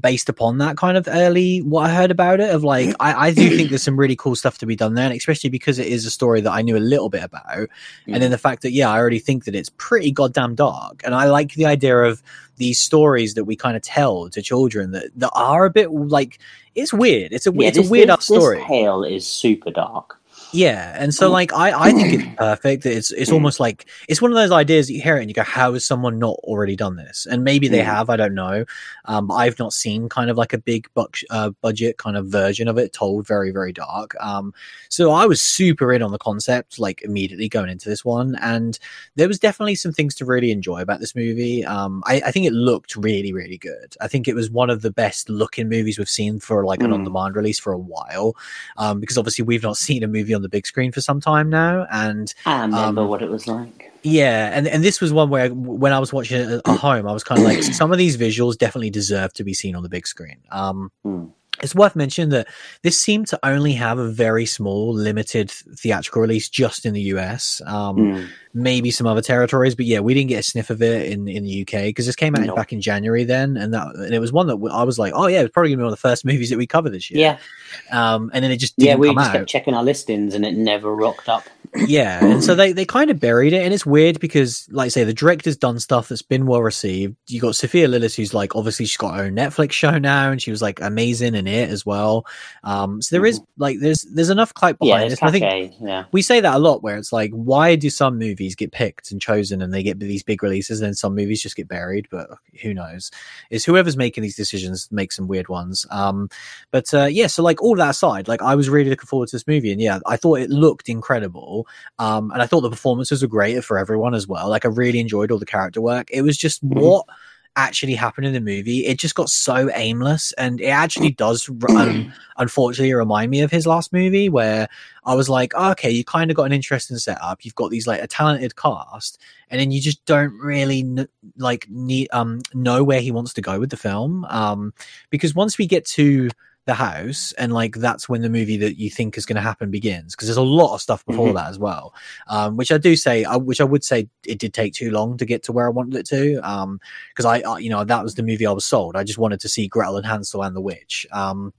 based upon that kind of early what I heard about it of like I, I do think there's some really cool stuff to be done there, and especially because it is a story that I knew a little bit about, and then mm. the fact that yeah, I already think that it's pretty goddamn dark, and I like the idea of these stories that we kind of tell to children that that are a bit like it's weird. It's a Yeah, it's this, a weird this, story. This tale is super dark. Yeah, and so like I, I think it's perfect. It's it's almost like it's one of those ideas that you hear it and you go, how has someone not already done this? And maybe they Mm. have. I don't know. Um, I've not seen kind of like a big buck, uh, budget kind of version of it told very very dark. Um, so I was super in on the concept like immediately going into this one, and there was definitely some things to really enjoy about this movie. Um, I, I think it looked really really good. I think it was one of the best looking movies we've seen for like an Mm. on demand release for a while um, because obviously we've not seen a movie on the big screen for some time now, and I remember Um, what it was like. yeah, and and this was one where when I was watching it at home, I was kind of like, some of these visuals definitely deserve to be seen on the big screen. Um, Hmm. It's worth mentioning that this seemed to only have a very small, limited theatrical release just in the US. Um, Mm. maybe some other territories, but yeah, we didn't get a sniff of it in, in the UK because this came out No. back in January then, and that and it was one that I was like, oh yeah, it's probably gonna be one of the first movies that we cover this year. Yeah, Um, and then it just didn't yeah. We come just out. kept checking our listings, and it never rocked up. Yeah and so they they kind of buried it and it's weird because like I say the director's done stuff that's been well received. You got sophia lillis who's like obviously she's got her own netflix show now and she was like amazing in it as well. Um so there is like there's there's enough clout Mm-hmm. Yeah, behind it i think. Yeah, we say that a lot where it's like why do some movies get picked and chosen and they get these big releases and then some movies just get buried but who knows? Is whoever's making these decisions makes some weird ones. Um but uh yeah so like all that aside like i was really looking forward to this movie and yeah i thought it looked incredible um and i thought the performances were great for everyone as well like i really enjoyed all the character work it was just Mhm. what actually happened in the movie it just got so aimless and it actually does um, unfortunately remind me of his last movie where I was like, oh, okay, you kind of got an interesting setup. You've got these like a talented cast, and then you just don't really kn- like need um know where he wants to go with the film. Um, because once we get to the house and like that's when the movie that you think is going to happen begins because there's a lot of stuff before Mhm. that as well. Um which i do say uh, which i would say it did take too long to get to where i wanted it to um because i uh, you know that was the movie i was sold. I just wanted to see gretel and hansel and the witch. Um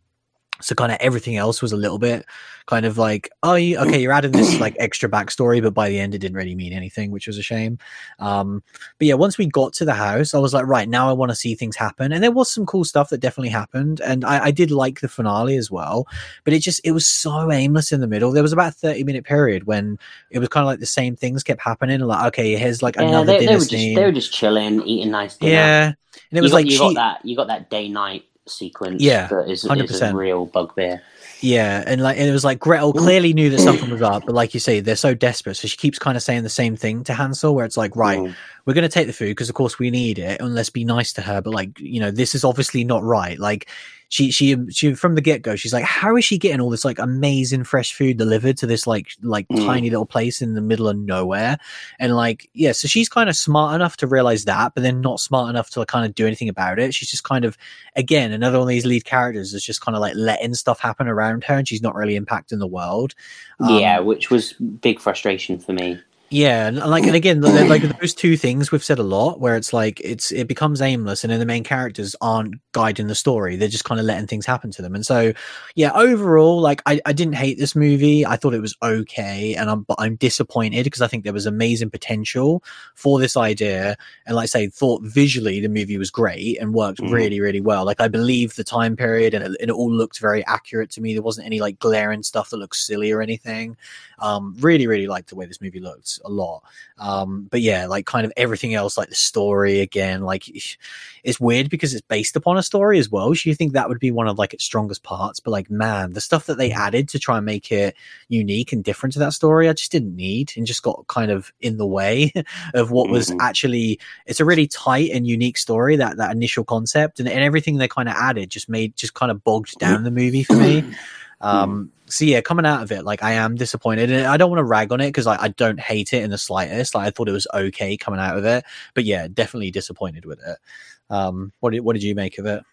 so kind of everything else was a little bit kind of like, oh, you, okay, you're adding this like extra backstory, but by the end it didn't really mean anything, which was a shame. Um, but yeah, once we got to the house, I was like, right now I want to see things happen, and there was some cool stuff that definitely happened, and I, I did like the finale as well. But it just it was so aimless in the middle. There was about a thirty minute period when it was kind of like the same things kept happening. Like, okay, here's like Yeah, another they, dinner they were just they were just chilling, eating nice dinner. yeah, and it you was got, like you she, got that you got that day night sequence. Yeah, that is, is a 100%. real bugbear. Yeah, and like and it was like Gretel clearly knew that something was up, but like you say, they're so desperate, so she keeps kind of saying the same thing to Hansel, where it's like, right, Mm. We're going to take the food because of course we need it, and let's be nice to her, but like you know, this is obviously not right. Like she she she from the get go, she's like, how is she getting all this like amazing fresh food delivered to this like like Mm. tiny little place in the middle of nowhere, and like yeah, so she's kind of smart enough to realize that, but then not smart enough to kind of do anything about it. She's just kind of again another one of these lead characters is just kind of like letting stuff happen around her and she's not really impacting the world Um, yeah, which was big frustration for me. Yeah and like and again like those two things we've said a lot where it's like it's it becomes aimless and then the main characters aren't guiding the story. They're just kind of letting things happen to them. And so yeah overall like i, I didn't hate this movie. I thought it was okay and i'm but i'm disappointed because i think there was amazing potential for this idea. And like i say thought visually the movie was great and worked Mhm. really really well. Like i believe the time period and it, it all looked very accurate to me. There wasn't any like glaring stuff that looked silly or anything. Um really really liked the way this movie looked a lot. Um but yeah like kind of everything else like the story again like it's weird because it's based upon a story as well. So you think that would be one of like its strongest parts but like man the stuff that they added to try and make it unique and different to that story i just didn't need and just got kind of in the way of what was Mhm. actually it's a really tight and unique story that that initial concept and, and everything they kind of added just made just kind of bogged down the movie for me um so yeah coming out of it like i am disappointed and i don't want to rag on it because I, I don't hate it in the slightest like i thought it was okay coming out of it but yeah definitely disappointed with it um what did, what did you make of it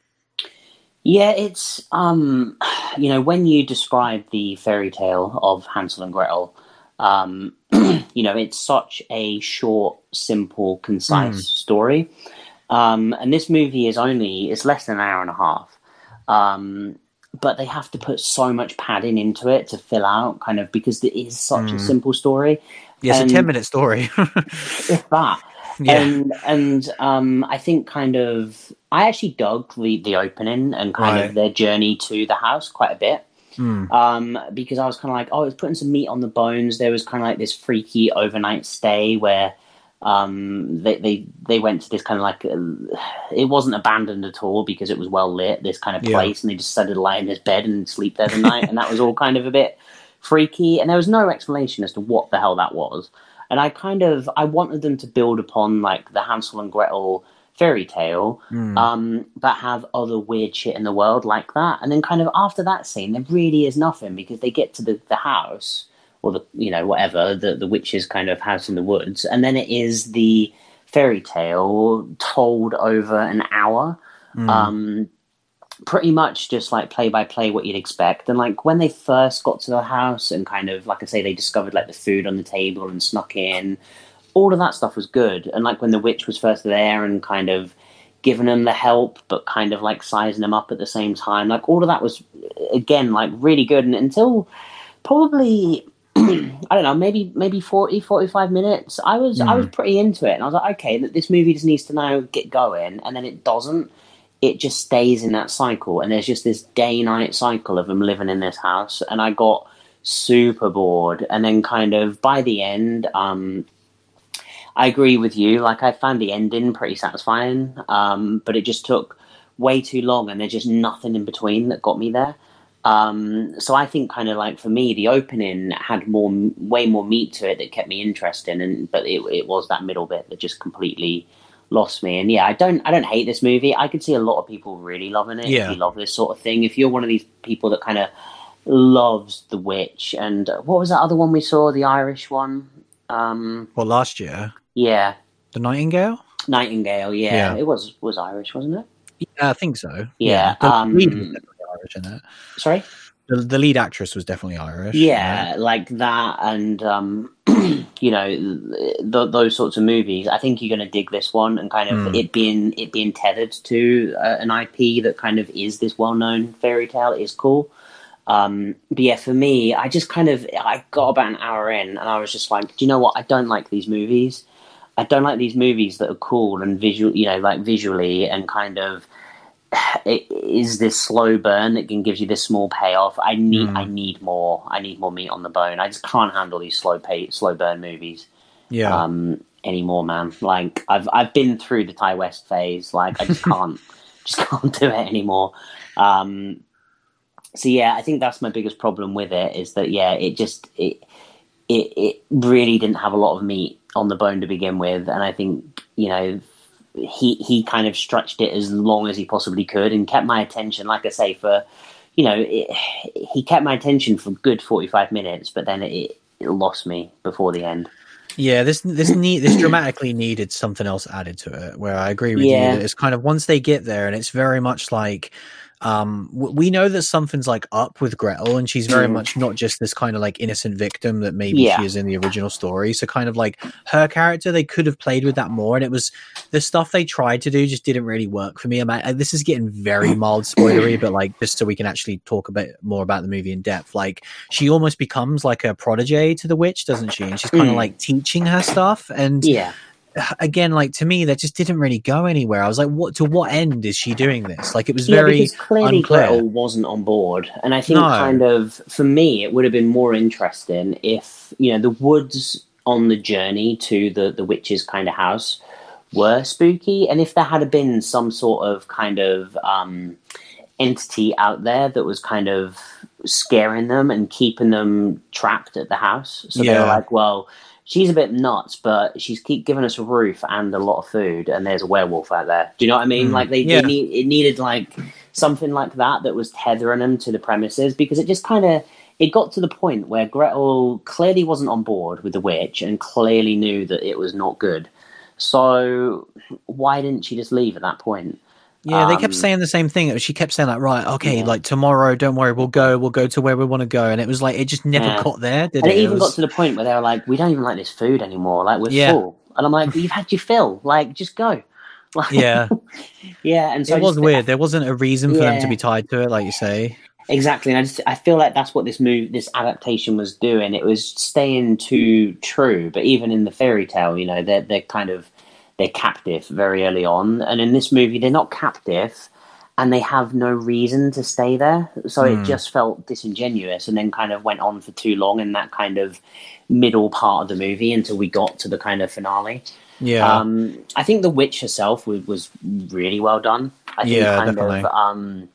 Yeah, it's um, you know, when you describe the fairy tale of Hansel and Gretel, um, you know, it's such a short, simple, concise Mm. story. Um, and this movie is only it's less than an hour and a half. Um, but they have to put so much padding into it to fill out kind of because it is such a Mm. simple story. yeah it's And- a 10 minute story If that. yeah And and um, I think kind of I actually dug the the opening and kind Right. of their journey to the house quite a bit. Mm, Um, because I was kind of like, oh, it's putting some meat on the bones. There was kind of like this freaky overnight stay where um, they, they they went to this kind of like uh, it wasn't abandoned at all because it was well lit. This kind of Yeah. place, and they just started to lie in this bed and sleep there the night, and that was all kind of a bit freaky. And there was no explanation as to what the hell that was. And I kind of I wanted them to build upon like the Hansel and Gretel fairy tale, mm. um, but have other weird shit in the world like that. And then kind of after that scene, there really is nothing because they get to the, the house or the you know whatever the the witch's kind of house in the woods, and then it is the fairy tale told over an hour. Mm. Um, pretty much just like play by play what you'd expect. And like when they first got to the house and kind of like I say, they discovered like the food on the table and snuck in. All of that stuff was good. And like when the witch was first there and kind of giving them the help, but kind of like sizing them up at the same time, like all of that was again like really good. And until probably I don't know, maybe maybe 40, 45 minutes. I was I was pretty into it, and I was like, okay, th- this movie just needs to now get going, and then it doesn't. It just stays in that cycle, and there's just this day night cycle of them living in this house, and I got super bored. And then, kind of by the end, um, I agree with you. Like I found the ending pretty satisfying, um, but it just took way too long, and there's just nothing in between that got me there. Um, so I think kind of like for me, the opening had more, way more meat to it that kept me interested, and but it, it was that middle bit that just completely lost me. And yeah, I don't, I don't hate this movie. I could see a lot of people really loving it. Yeah. If you love this sort of thing, if you're one of these people that kind of loves The Witch, and uh, what was that other one we saw, the Irish one? Um, well last year yeah, the nightingale Nightingale. Yeah, Yeah. it was was Irish, wasn't it? yeah i think so Yeah, the um, lead was definitely irish in it Sorry. the, the lead actress was definitely Irish. Yeah, right? like that, and um, you know th- those sorts of movies. I think you're going to dig this one, and kind of mm. it being it being tethered to uh, an IP that kind of is this well-known fairy tale is cool. Um, but yeah, for me, I just kind of I got about an hour in, and I was just like, do you know what? I don't like these movies. I don't like these movies that are cool and visual, you know, like visually and kind of is this slow burn that can give you this small payoff. I need mm. I need more. I need more meat on the bone. I just can't handle these slow pay slow burn movies. Yeah. Um anymore, man. Like I've I've been through the Ti West phase. Like I just can't just can't do it anymore. Um so yeah, I think that's my biggest problem with it is that yeah, it just it it it really didn't have a lot of meat on the bone to begin with, and I think you know he he kind of stretched it as long as he possibly could and kept my attention. Like I say, for you know, it, he kept my attention for good forty five minutes, but then it, it lost me before the end. Yeah, this this need this dramatically needed something else added to it. Where I agree with yeah. you, it's kind of once they get there, and it's very much like um, we know that something's like up with Gretel, and she's very mm. much not just this kind of like innocent victim that maybe yeah. she is in the original story. So, kind of like her character, they could have played with that more, and it was the stuff they tried to do just didn't really work for me. I this is getting very mild spoilery, but like just so we can actually talk a bit more about the movie in depth. Like, she almost becomes like a protege to the witch, doesn't she? And she's kind of mm. like teaching her stuff, and yeah again, like to me, that just didn't really go anywhere. I was like, what to what end is she doing this? Like it was very yeah, because clearly unclear. Gretel wasn't on board, and I think no. kind of for me, it would have been more interesting if you know the woods on the journey to the the witch's kind of house were spooky, and if there had been some sort of kind of um, entity out there that was kind of scaring them and keeping them trapped at the house, so yeah. they were like, well she's a bit nuts, but she's keep giving us a roof and a lot of food, and there's a werewolf out there. Do you know what I mean? Mm, like they, yeah. they need, it needed like something like that that was tethering them to the premises because it just kind of it got to the point where Gretel clearly wasn't on board with the witch and clearly knew that it was not good. So why didn't she just leave at that point? Yeah, they kept um, saying the same thing. She kept saying like, "Right, okay, yeah. like tomorrow, don't worry, we'll go, we'll go to where we want to go." And it was like it just never yeah. got there. Did and it? it even was... got to the point where they were like, "We don't even like this food anymore. Like we're yeah. full." And I'm like, "You've had your fill. Like just go." Like, yeah, yeah. And so it was just, weird. There wasn't a reason for them to be tied to it, like you say. Exactly, and I just I feel like that's what this move, this adaptation was doing. It was staying too true, but even in the fairy tale, you know, they're they're kind of they're captive very early on, and in this movie, they're not captive and they have no reason to stay there. So mm. it hmm. just felt disingenuous and then kind of went on for too long in that kind of middle part of the movie until we got to the kind of finale. Yeah. Um, I think The Witch herself was, was really well done. I think yeah, kind definitely. of um,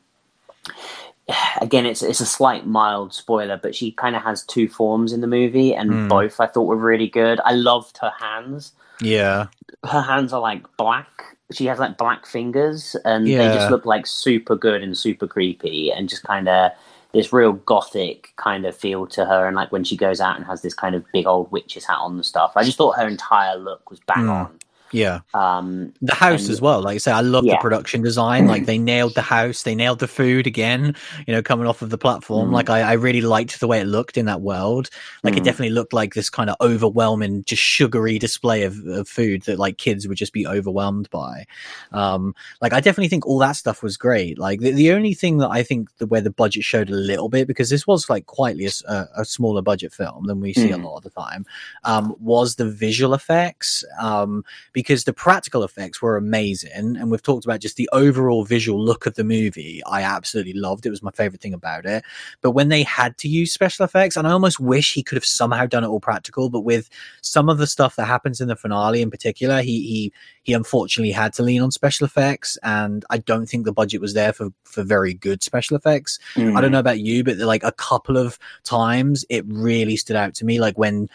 again it's it's a slight mild spoiler, but she kind of has two forms in the movie and mm. both I thought were really good. I loved her hands. Yeah. Her hands are like black she has like black fingers and yeah. they just look like super good and super creepy and just kind of this real gothic kind of feel to her and like when she goes out and has this kind of big old witch's hat on and stuff i just thought her entire look was bang mm. on yeah. Um, the house and, as well. Like I say, I love yeah. the production design. Like they nailed the house, they nailed the food again, you know, coming off of the platform. Mm. Like I, I, really liked the way it looked in that world. Like mm. it definitely looked like this kind of overwhelming, just sugary display of, of, food that like kids would just be overwhelmed by. Um, like I definitely think all that stuff was great. Like the, the only thing that I think the, where the budget showed a little bit, because this was like quietly a, a smaller budget film than we see mm. a lot of the time, um, was the visual effects. Um, because the practical effects were amazing. And we've talked about just the overall visual look of the movie. I absolutely loved. It was my favorite thing about it. But when they had to use special effects, and I almost wish he could have somehow done it all practical, but with some of the stuff that happens in the finale in particular, he he he unfortunately had to lean on special effects, and I don't think the budget was there for for very good special effects. Mm. I don't mm. know about you, but like a couple of times it really stood out to me, like when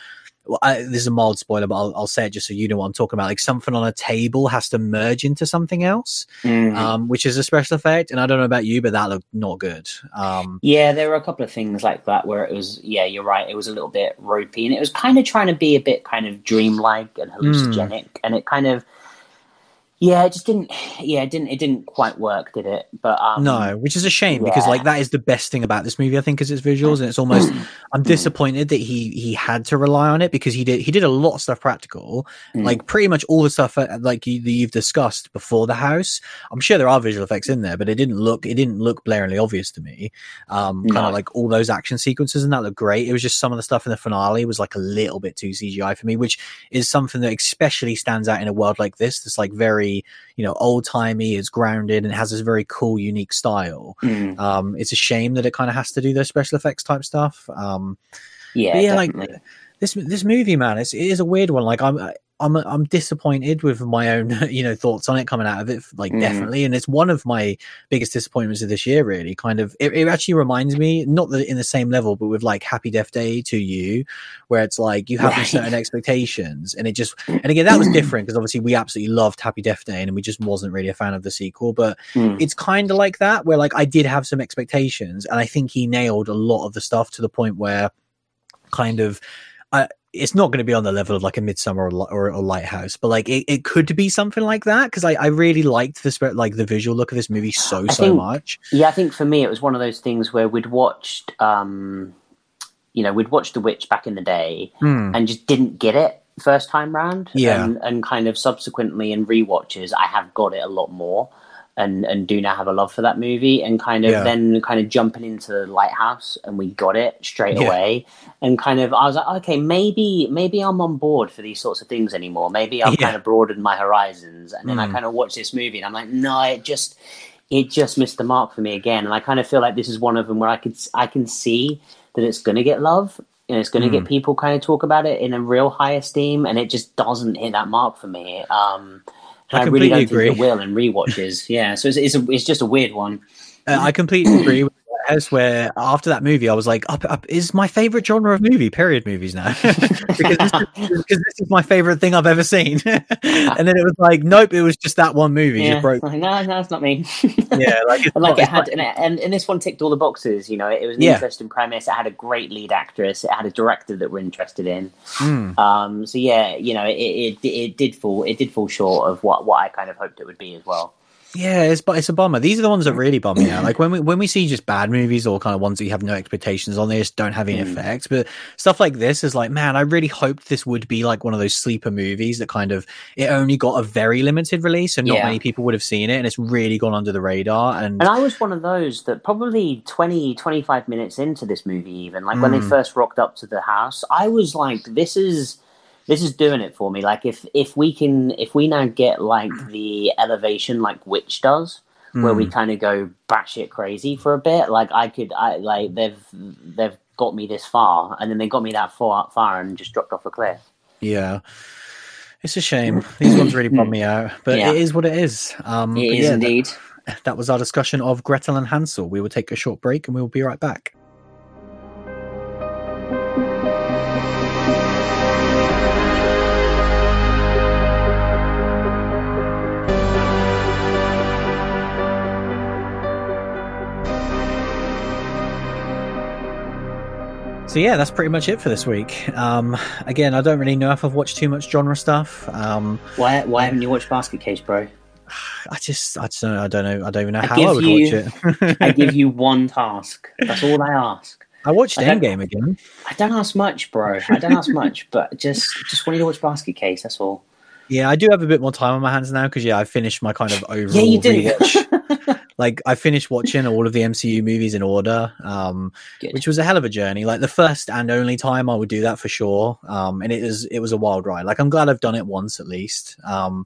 well, I, this is a mild spoiler, but I'll, I'll, say it just so you know what I'm talking about. Like something on a table has to merge into something else, mm-hmm. um, which is a special effect. And I don't know about you, but that looked not good. Um, yeah, there were a couple of things like that where it was, yeah, you're right. It was a little bit ropey and it was kind of trying to be a bit kind of dreamlike and hallucinogenic. Mm. And it kind of, Yeah, it just didn't. Yeah, it didn't. It didn't quite work, did it? But um, no, which is a shame because like that is the best thing about this movie. I think is its visuals, and it's almost. I'm disappointed that he he had to rely on it because he did he did a lot of stuff practical, Mm. like pretty much all the stuff uh, like you, that you've discussed before the house. I'm sure there are visual effects in there, but it didn't look it didn't look blaringly obvious to me. Um, kind of like all those action sequences and that looked great. It was just some of the stuff in the finale was like a little bit too CGI for me, which is something that especially stands out in a world like this. That's like very you know old timey, it's grounded, and has this very cool, unique style. Mm. Um, it's a shame that it kind of has to do those special effects type stuff. Um, yeah, yeah, like this this movie, man, it's, it is a weird one. Like I'm I'm I'm disappointed with my own you know thoughts on it coming out of it, like Mhm. definitely, and it's one of my biggest disappointments of this year. Really, kind of it, it actually reminds me not that in the same level, but with like Happy Death Day 2U, where it's like you have Right. certain expectations, and it just and again that was different because obviously we absolutely loved Happy Death Day, and we just wasn't really a fan of the sequel, but Mm. it's kind of like that where like I did have some expectations and I think he nailed a lot of the stuff to the point where kind of it's not going to be on the level of like a Midsommar or, or a lighthouse but like it, it could be something like that because I, I really liked the spirit like the visual look of this movie so I so much Yeah, I think for me it was one of those things where we'd watched, um, you know, we'd watched The Witch back in the day Hmm. and just didn't get it first time round. Yeah. and, and kind of subsequently in rewatches, I have got it a lot more. And, and do now have a love for that movie and kind of Yeah. then kind of jumping into the Lighthouse and we got it straight Yeah. away and kind of I was like okay maybe maybe I'm on board for these sorts of things anymore maybe I've Yeah. kind of broadened my horizons and then I Mm. kind of watched this movie and I'm like no it just it just missed the mark for me again. And I kind of feel like this is one of them where I could I can see that it's going to get love and it's going to Mm. get people kind of talk about it in a real high esteem, and it just doesn't hit that mark for me. Um, I I, really don't think it will in rewatches. yeah, so it's it's, a, it's just a weird one. Uh, I completely agree with Where after that movie I was like up, up is my favorite genre of movie period movies now because, this is, because this is my favorite thing I've ever seen and then it was like nope it was just that one movie yeah, just broke like, no, no, it's not me. yeah like And like not- it had, and, and, and this one ticked all the boxes. You know, it was an Yeah. interesting premise. It had a great lead actress. It had a director that we're interested in. Mm. Um, so yeah, you know, it, it it did fall it did fall short of what what I kind of hoped it would be as well. Yeah, it's but it's a bummer. These are the ones that really bum me out. Like when we when we see just bad movies or kind of ones that you have no expectations on, they just don't have any Mm. effects. But stuff like this is like, man, I really hoped this would be like one of those sleeper movies that kind of it only got a very limited release, and not Yeah. many people would have seen it, and it's really gone under the radar. And And I was one of those that probably 20, 25 minutes into this movie, even like when they Mm. first rocked up to the house, I was like, "This is this is doing it for me." Like if if we can if we now get like the elevation like Witch does, where we Mm. kind of go batshit crazy for a bit, like I could, I like they've they've got me this far, and then they got me that far far and just dropped off a cliff. yeah. It's a shame. These ones really bum me out, but Yeah. it is what it is. Um, It is yeah, indeed. That, that was our discussion of Gretel and Hansel. We will take a short break and we will be right back. So yeah, that's pretty much it for this week. Um, again, I don't really know if I've watched too much genre stuff. Um, Why why haven't you watched Basket Case, bro? I just, I don't know, I don't know, I don't even know I how I would you- watch it. I give you one task. That's all I ask. I watched I Endgame again. I don't ask much, bro. I don't ask much, but just just want you to watch Basket Case. That's all. Yeah, I do have a bit more time on my hands now because yeah, I finished my kind of overall Yeah, you do. like I finished watching all of the MCU movies in order, um, which was a hell of a journey. Like the first and only time I would do that for sure. Um, and was it was a wild ride. Like I'm glad I've done it once at least. Um,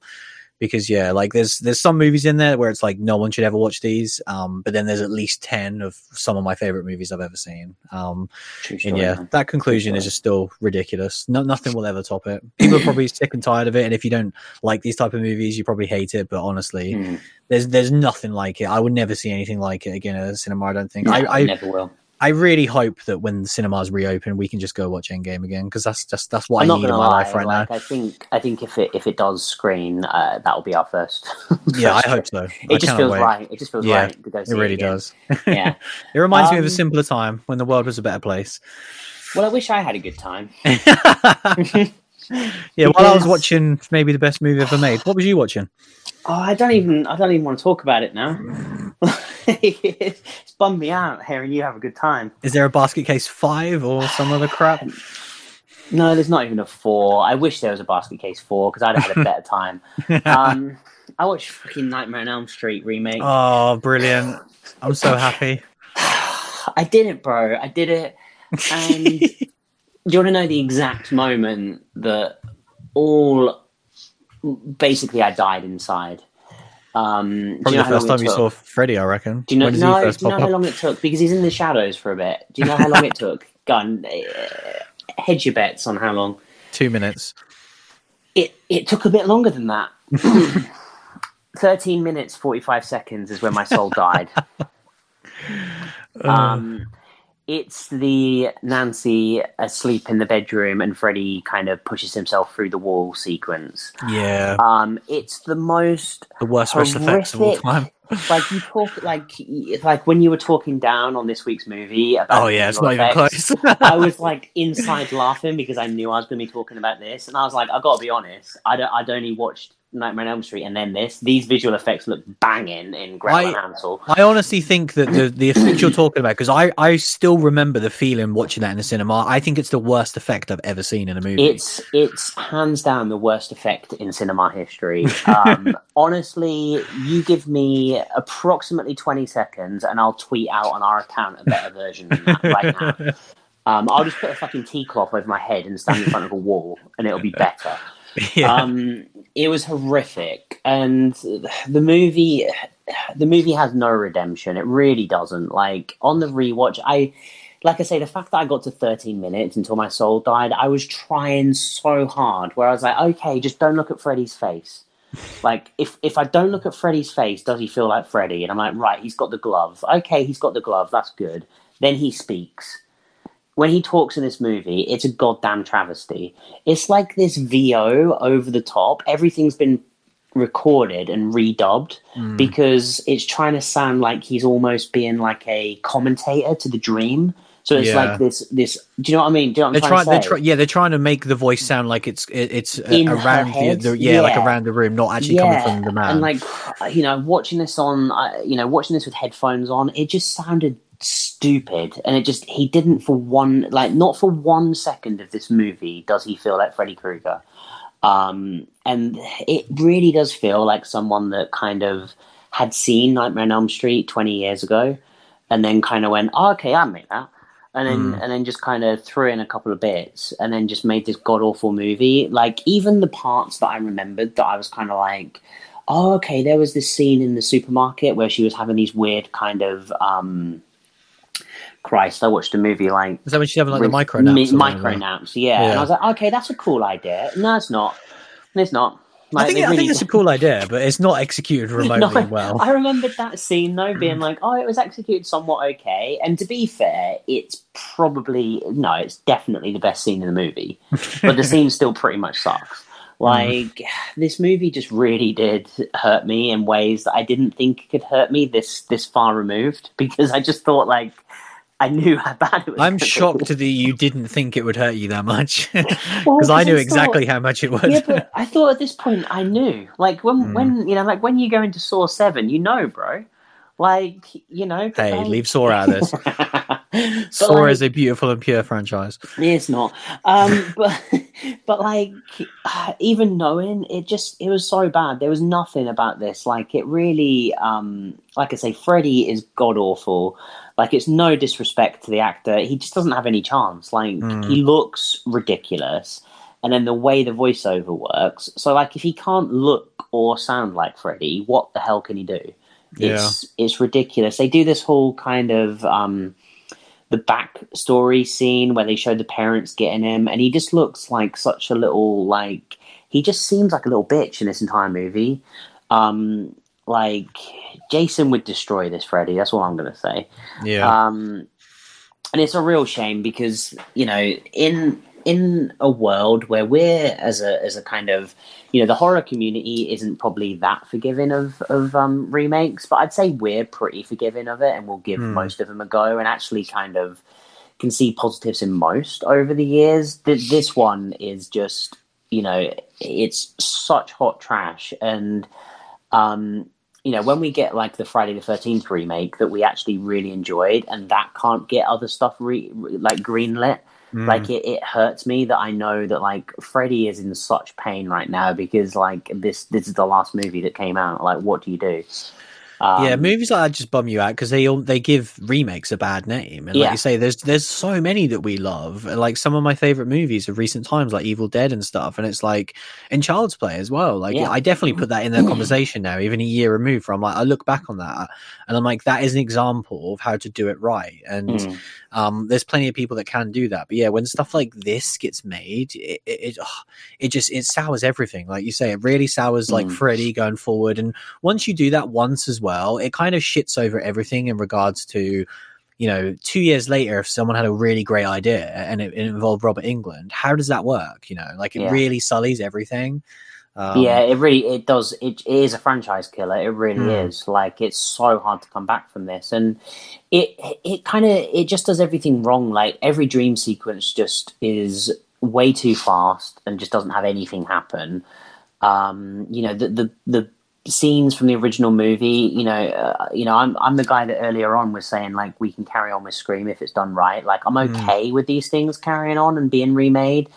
because yeah, like there's there's some movies in there where it's like no one should ever watch these. Um, but then there's at least ten of some of my favorite movies I've ever seen. Um, True and yeah, man. that conclusion is just still ridiculous. No, nothing will ever top it. People are probably sick and tired of it, and if you don't like these type of movies, you probably hate it. But honestly, Hmm. there's there's nothing like it. I would never see anything like it again at a cinema. I don't think. No, I, I never will. I really hope that when the cinemas reopen, we can just go watch Endgame again because that's just that's what I'm I not need in my lie. life right like, now. I think I think if it if it does screen, uh, that will be our first. Yeah, I hope so. I It just feels wait. right. It just feels Yeah, right to go see It really again. does. Yeah. it reminds me of a Um, simpler time when the world was a better place. Well, I wish I had a good time. yeah, while I was watching maybe the best movie ever made, what was you watching? Oh, I don't even. I don't even want to talk about it now. It's bummed me out hearing you have a good time. Is there a basket case five or some other crap? No, there's not even a four. I wish there was a basket case four because I'd have had a better time. Um, I watched fucking Nightmare on Elm Street remake. Oh, brilliant! I'm so happy. I did it, bro. I did it. And do you want to know the exact moment that all basically I died inside? Um, Probably you know the first time you saw Freddy, I reckon. Do you know? No, do you know how long it took? Because he's in the shadows for a bit. Do you know how long it took? Go on, uh, hedge your bets on how long. Two minutes. It it took a bit longer than that. Thirteen minutes forty five seconds is when my soul died. um, it's the Nancy asleep in the bedroom and Freddy kind of pushes himself through the wall sequence. Yeah, Um, it's the most the worst special effects of all horrific- time. like you talk like like when you were talking down on this week's movie about Oh yeah, it's not even close. I was like inside laughing because I knew I was going to be talking about this, and I was like, I got to be honest, I don't, I'd only watched Nightmare on Elm Street and then this. These visual effects look banging in Gretel and I- Hansel. I honestly think that the the effect you're talking about, because I I still remember the feeling watching that in the cinema. I think it's the worst effect I've ever seen in a movie. It's it's hands down the worst effect in cinema history. Um, honestly, you give me approximately twenty seconds, and I'll tweet out on our account a better version than that right now. Um, I'll just put a fucking tea cloth over my head and stand in front of a wall, and it'll be better. yeah. Um, it was horrific, and the movie, the movie has no redemption. It really doesn't. Like on the rewatch, I, like I say, the fact that I got to 13 minutes until my soul died, I was trying so hard. Where I was like, okay, just don't look at Freddy's face. Like if if I don't look at Freddy's face, does he feel like Freddy? And I'm like, right, he's got the glove. Okay, he's got the glove. That's good. Then he speaks when he talks in this movie, it's a goddamn travesty. It's like this VO over the top. Everything's been recorded and redubbed Mm. because it's trying to sound like he's almost being like a commentator to the dream. So it's Yeah. like this. This. Do you know what I mean? Do you know They're what I'm trying. trying They're try, yeah, they're trying to make the voice sound like it's it, it's uh, In around the, the yeah, like around the room, not actually coming from the man. And like, you know, watching this on, uh, you know, watching this with headphones on, it just sounded stupid. And it just, he didn't for one, like, not for one second of this movie does he feel like Freddy Krueger. Um, and it really does feel like someone that kind of had seen Nightmare on Elm Street 20 years ago and then kind of went, oh, okay, I made that. And then, Mm. and then just kind of threw in a couple of bits, and then just made this god awful movie. Like even the parts that I remembered, that I was kind of like, oh, okay, there was this scene in the supermarket where she was having these weird kind of, um, Christ, I watched a movie like Is that when she's having like the micro mi- or micro naps, yeah. And I was like, okay, that's a cool idea. No, it's not. It's not. I Like, think they I think it's a cool idea, but it's not executed remotely No, well. I remembered that scene though, being like, oh, it was executed somewhat okay. And to be fair, it's probably no, it's definitely the best scene in the movie. But the scene still pretty much sucks. Hmm. Like this movie just really did hurt me in ways that I didn't think could hurt me this this far removed because I just thought like I knew how bad it was. I'm be. shocked that you didn't think it would hurt you that much because Well, I knew I exactly how much it was. yeah, but I thought at this point I knew. Like when Hmm. when you know, like when you go into Saw Seven, you know, bro. Like you know. hey, leave Saw out of this. Saw like, is a beautiful and pure franchise. It's not. Um, but but like even knowing it, just it was so bad. There was nothing about this. Like it really, um, like I say, Freddy is god awful. Like it's no disrespect to the actor. He just doesn't have any chance. Like Mm. he looks ridiculous. And then the way the voiceover works. So like if he can't look or sound like Freddy, what the hell can he do? It's it's ridiculous. They do this whole kind of um the backstory scene where they show the parents getting him, and he just looks like such a little like he just seems like a little bitch in this entire movie. Um, like Jason would destroy this Freddy. That's all I'm gonna say. Yeah, Um, and it's a real shame because you know in in a world where we're as a as a kind of you know the horror community isn't probably that forgiving of of um, remakes, but I'd say we're pretty forgiving of it, and we'll give Hmm. most of them a go, and actually kind of can see positives in most over the years. Th- this one is just you know it's such hot trash and um, you know, when we get like the Friday the Thirteenth remake that we actually really enjoyed, and that can't get other stuff re- like greenlit. Mm. Like it, it hurts me that I know that like Freddy is in such pain right now because like this this is the last movie that came out. Like, what do you do? Um, yeah, movies like that just bum you out because they all, they give remakes a bad name, and like yeah. you say, there's there's so many that we love. Like some of my favorite movies of recent times, like Evil Dead and stuff, and it's like in Child's Play as well. Like yeah. I definitely put that in the conversation now, even a year removed from. Like I look back on that, and I'm like, that is an example of how to do it right. And mm. um, there's plenty of people that can do that. But yeah, when stuff like this gets made, it it, it, oh, it just it sours everything. Like you say, it really sours mm. like Freddy going forward. And once you do that once as well, it kind of shits over everything in regards to, you know, two years later, if someone had a really great idea and it, it involved Robert Englund, how does that work? You know, like it yeah. really sullies everything. Um, yeah, it really it does. It, it is a franchise killer. It really mm. is. Like it's so hard to come back from this, and it it kind of it just does everything wrong. Like every dream sequence just is way too fast and just doesn't have anything happen. Um, you know, the the the scenes from the original movie, you know, uh, you know, I'm I'm the guy that earlier on was saying like we can carry on with Scream if it's done right. Like I'm hmm. okay mm. with these things carrying on and being remade,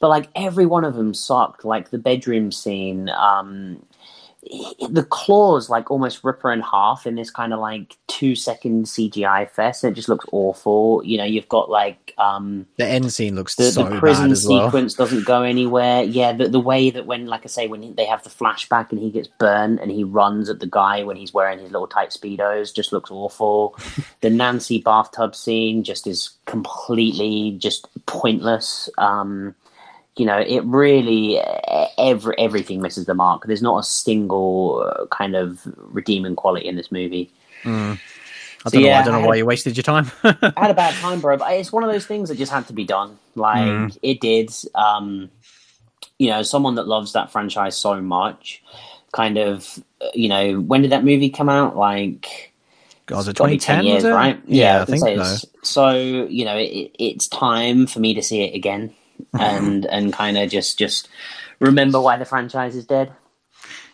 but like every one of them sucked. Like the bedroom scene, um, the claws like almost rip her in half in this kind of like two second CGI fest. It just looks awful. You know, you've got like um the end scene looks the, so the prison sequence well. doesn't go anywhere. Yeah, the the way that when like I say when they have the flashback and he gets burned and he runs at the guy when he's wearing his little tight speedos just looks awful. the Nancy bathtub scene just is completely just pointless. Um you know, it really every everything misses the mark. There's not a single uh, kind of redeeming quality in this movie. Mm. I, don't yeah, know, I don't know why you wasted your time. I had a bad time, bro. But it's one of those things that just had to be done. Like mm. it did. Um, you know, someone that loves that franchise so much, kind of, uh, you know, when did that movie come out? Like. God, it 2010 years, right? Yeah, yeah I, I think so. So you know, it, it's time for me to see it again and and kind of just just remember why the franchise is dead.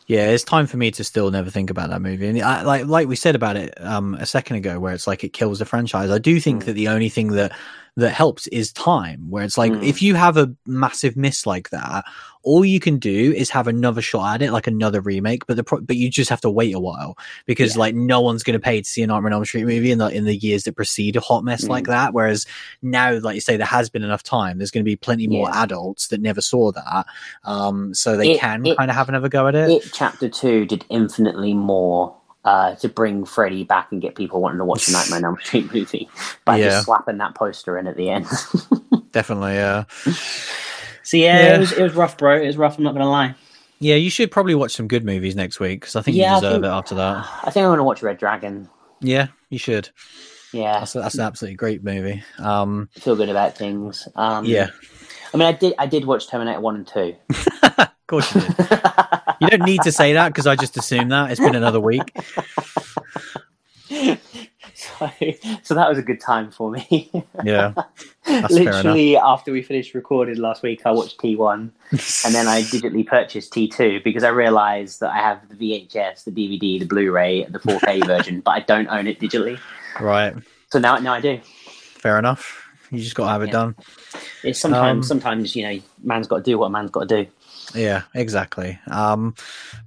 Yeah, it's time for me to still never think about that movie. And I, like like we said about it um, a second ago, where it's like it kills the franchise. I do think mm. that the only thing that that helps is time. Where it's like mm. if you have a massive miss like that, all you can do is have another shot at it, like another remake. But the pro- but you just have to wait a while because yeah. like no one's going to pay to see a Nightmare on Elm Street movie in the in the years that precede a hot mess mm. like that. Whereas now, like you say, there has been enough time. There's going to be plenty more yeah. adults that never saw that, um, so they it, can kind of have another go at it. It chapter two did infinitely more uh, to bring Freddy back and get people wanting to watch the Nightmare on Elm Street movie by yeah. just slapping that poster in at the end. Definitely, yeah. So yeah, yeah, It, was, it was rough, bro. It was rough. I'm not gonna lie. Yeah, you should probably watch some good movies next week because I think yeah, you deserve think, it after that. I think I'm gonna watch Red Dragon. Yeah, you should. Yeah, that's, that's an absolutely great movie. Um, feel good about things. Um, yeah, I mean, I did. I did watch Terminator One and Two. of course you did. you don't need to say that because I just assumed that it's been another week. so, so that was a good time for me. yeah, literally after we finished recording last week, I watched T one, and then I digitally purchased T two because I realised that I have the VHS, the DVD, the Blu-ray, the 4K version, but I don't own it digitally. Right. So now, now I do. Fair enough. You just got to have it yeah. done. It's sometimes, um, sometimes you know, man's got to do what a man's got to do. Yeah, exactly. Um,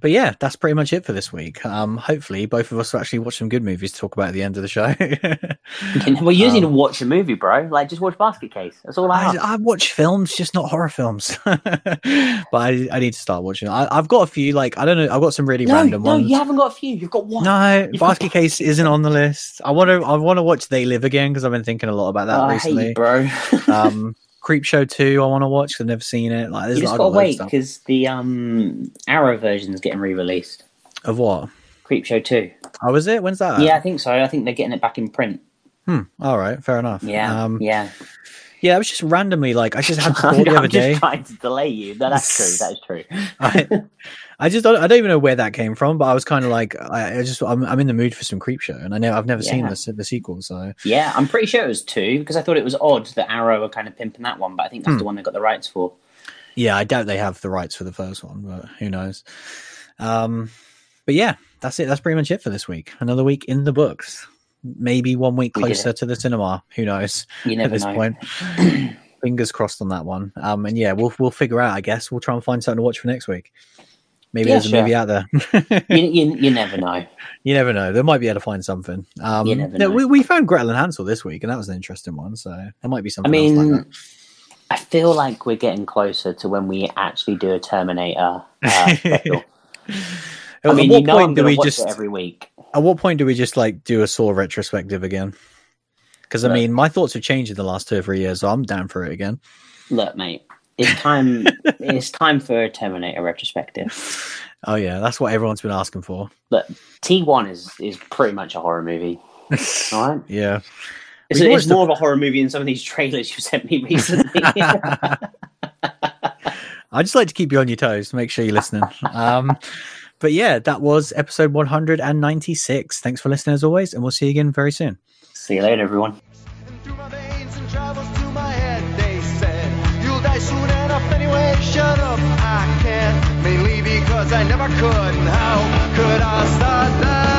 but yeah, that's pretty much it for this week. Um, hopefully, both of us will actually watch some good movies to talk about at the end of the show. well, you um, need to watch a movie, bro. Like, just watch Basket Case. That's all I. I, I watch films, just not horror films. but I, I, need to start watching. I, have got a few. Like, I don't know. I've got some really no, random no, ones. No, you haven't got a few. You've got one. No, You've Basket Case isn't on the list. I want to. I want to watch They Live Again because I've been thinking a lot about that oh, recently, you, bro. um, Creepshow 2 I want to watch I've never seen it. Like, there's you just got to wait because the um, Arrow version is getting re-released. Of what? Creepshow 2. Oh, is it? When's that? Yeah, I think so. I think they're getting it back in print. Hmm. All right. Fair enough. Yeah. Um, yeah. Yeah, I was just randomly like I just had to call the other day. trying to delay you. No, that's true. That is true. I, I just don't, I don't even know where that came from, but I was kind of like I, I just I'm, I'm in the mood for some Creepshow, and I know I've never yeah. seen the the sequel, so yeah, I'm pretty sure it was two because I thought it was odd that Arrow were kind of pimping that one, but I think that's hmm. the one they got the rights for. Yeah, I doubt they have the rights for the first one, but who knows? Um, but yeah, that's it. That's pretty much it for this week. Another week in the books. Maybe one week closer it. to the cinema. Who knows? You At this know. point, fingers crossed on that one. Um, and yeah, we'll we'll figure out. I guess we'll try and find something to watch for next week. Maybe Yeah, there's a movie out there. you, you, you never know. You never know. They might be able to find something. Um, You never no, know. We, we found Gretel and Hansel this week, and that was an interesting one. So there might be I something like mean, that. I feel like we're getting closer to when we actually do a Terminator uh, special. I At mean, what you know point I'm do we just? every week. At what point do we just like do a Saw retrospective again? Because I Look. mean, my thoughts have changed in the last two or three years, so I'm down for it again. Look, mate, it's time. it's time for a Terminator retrospective. Oh yeah, that's what everyone's been asking for. Look, T1 is is pretty much a horror movie. All right, yeah. it's, We it's the- more of a horror movie than some of these trailers you sent me recently. I just like to keep you on your toes make sure you're listening. Um, but yeah, that was episode 196. Thanks for listening as always, and we'll see you again very soon. See you later, everyone. And through my veins and travels to my head. They said, You'll die soon enough anyway. Shut up, I can't. Mainly because I never could. And how could I start now?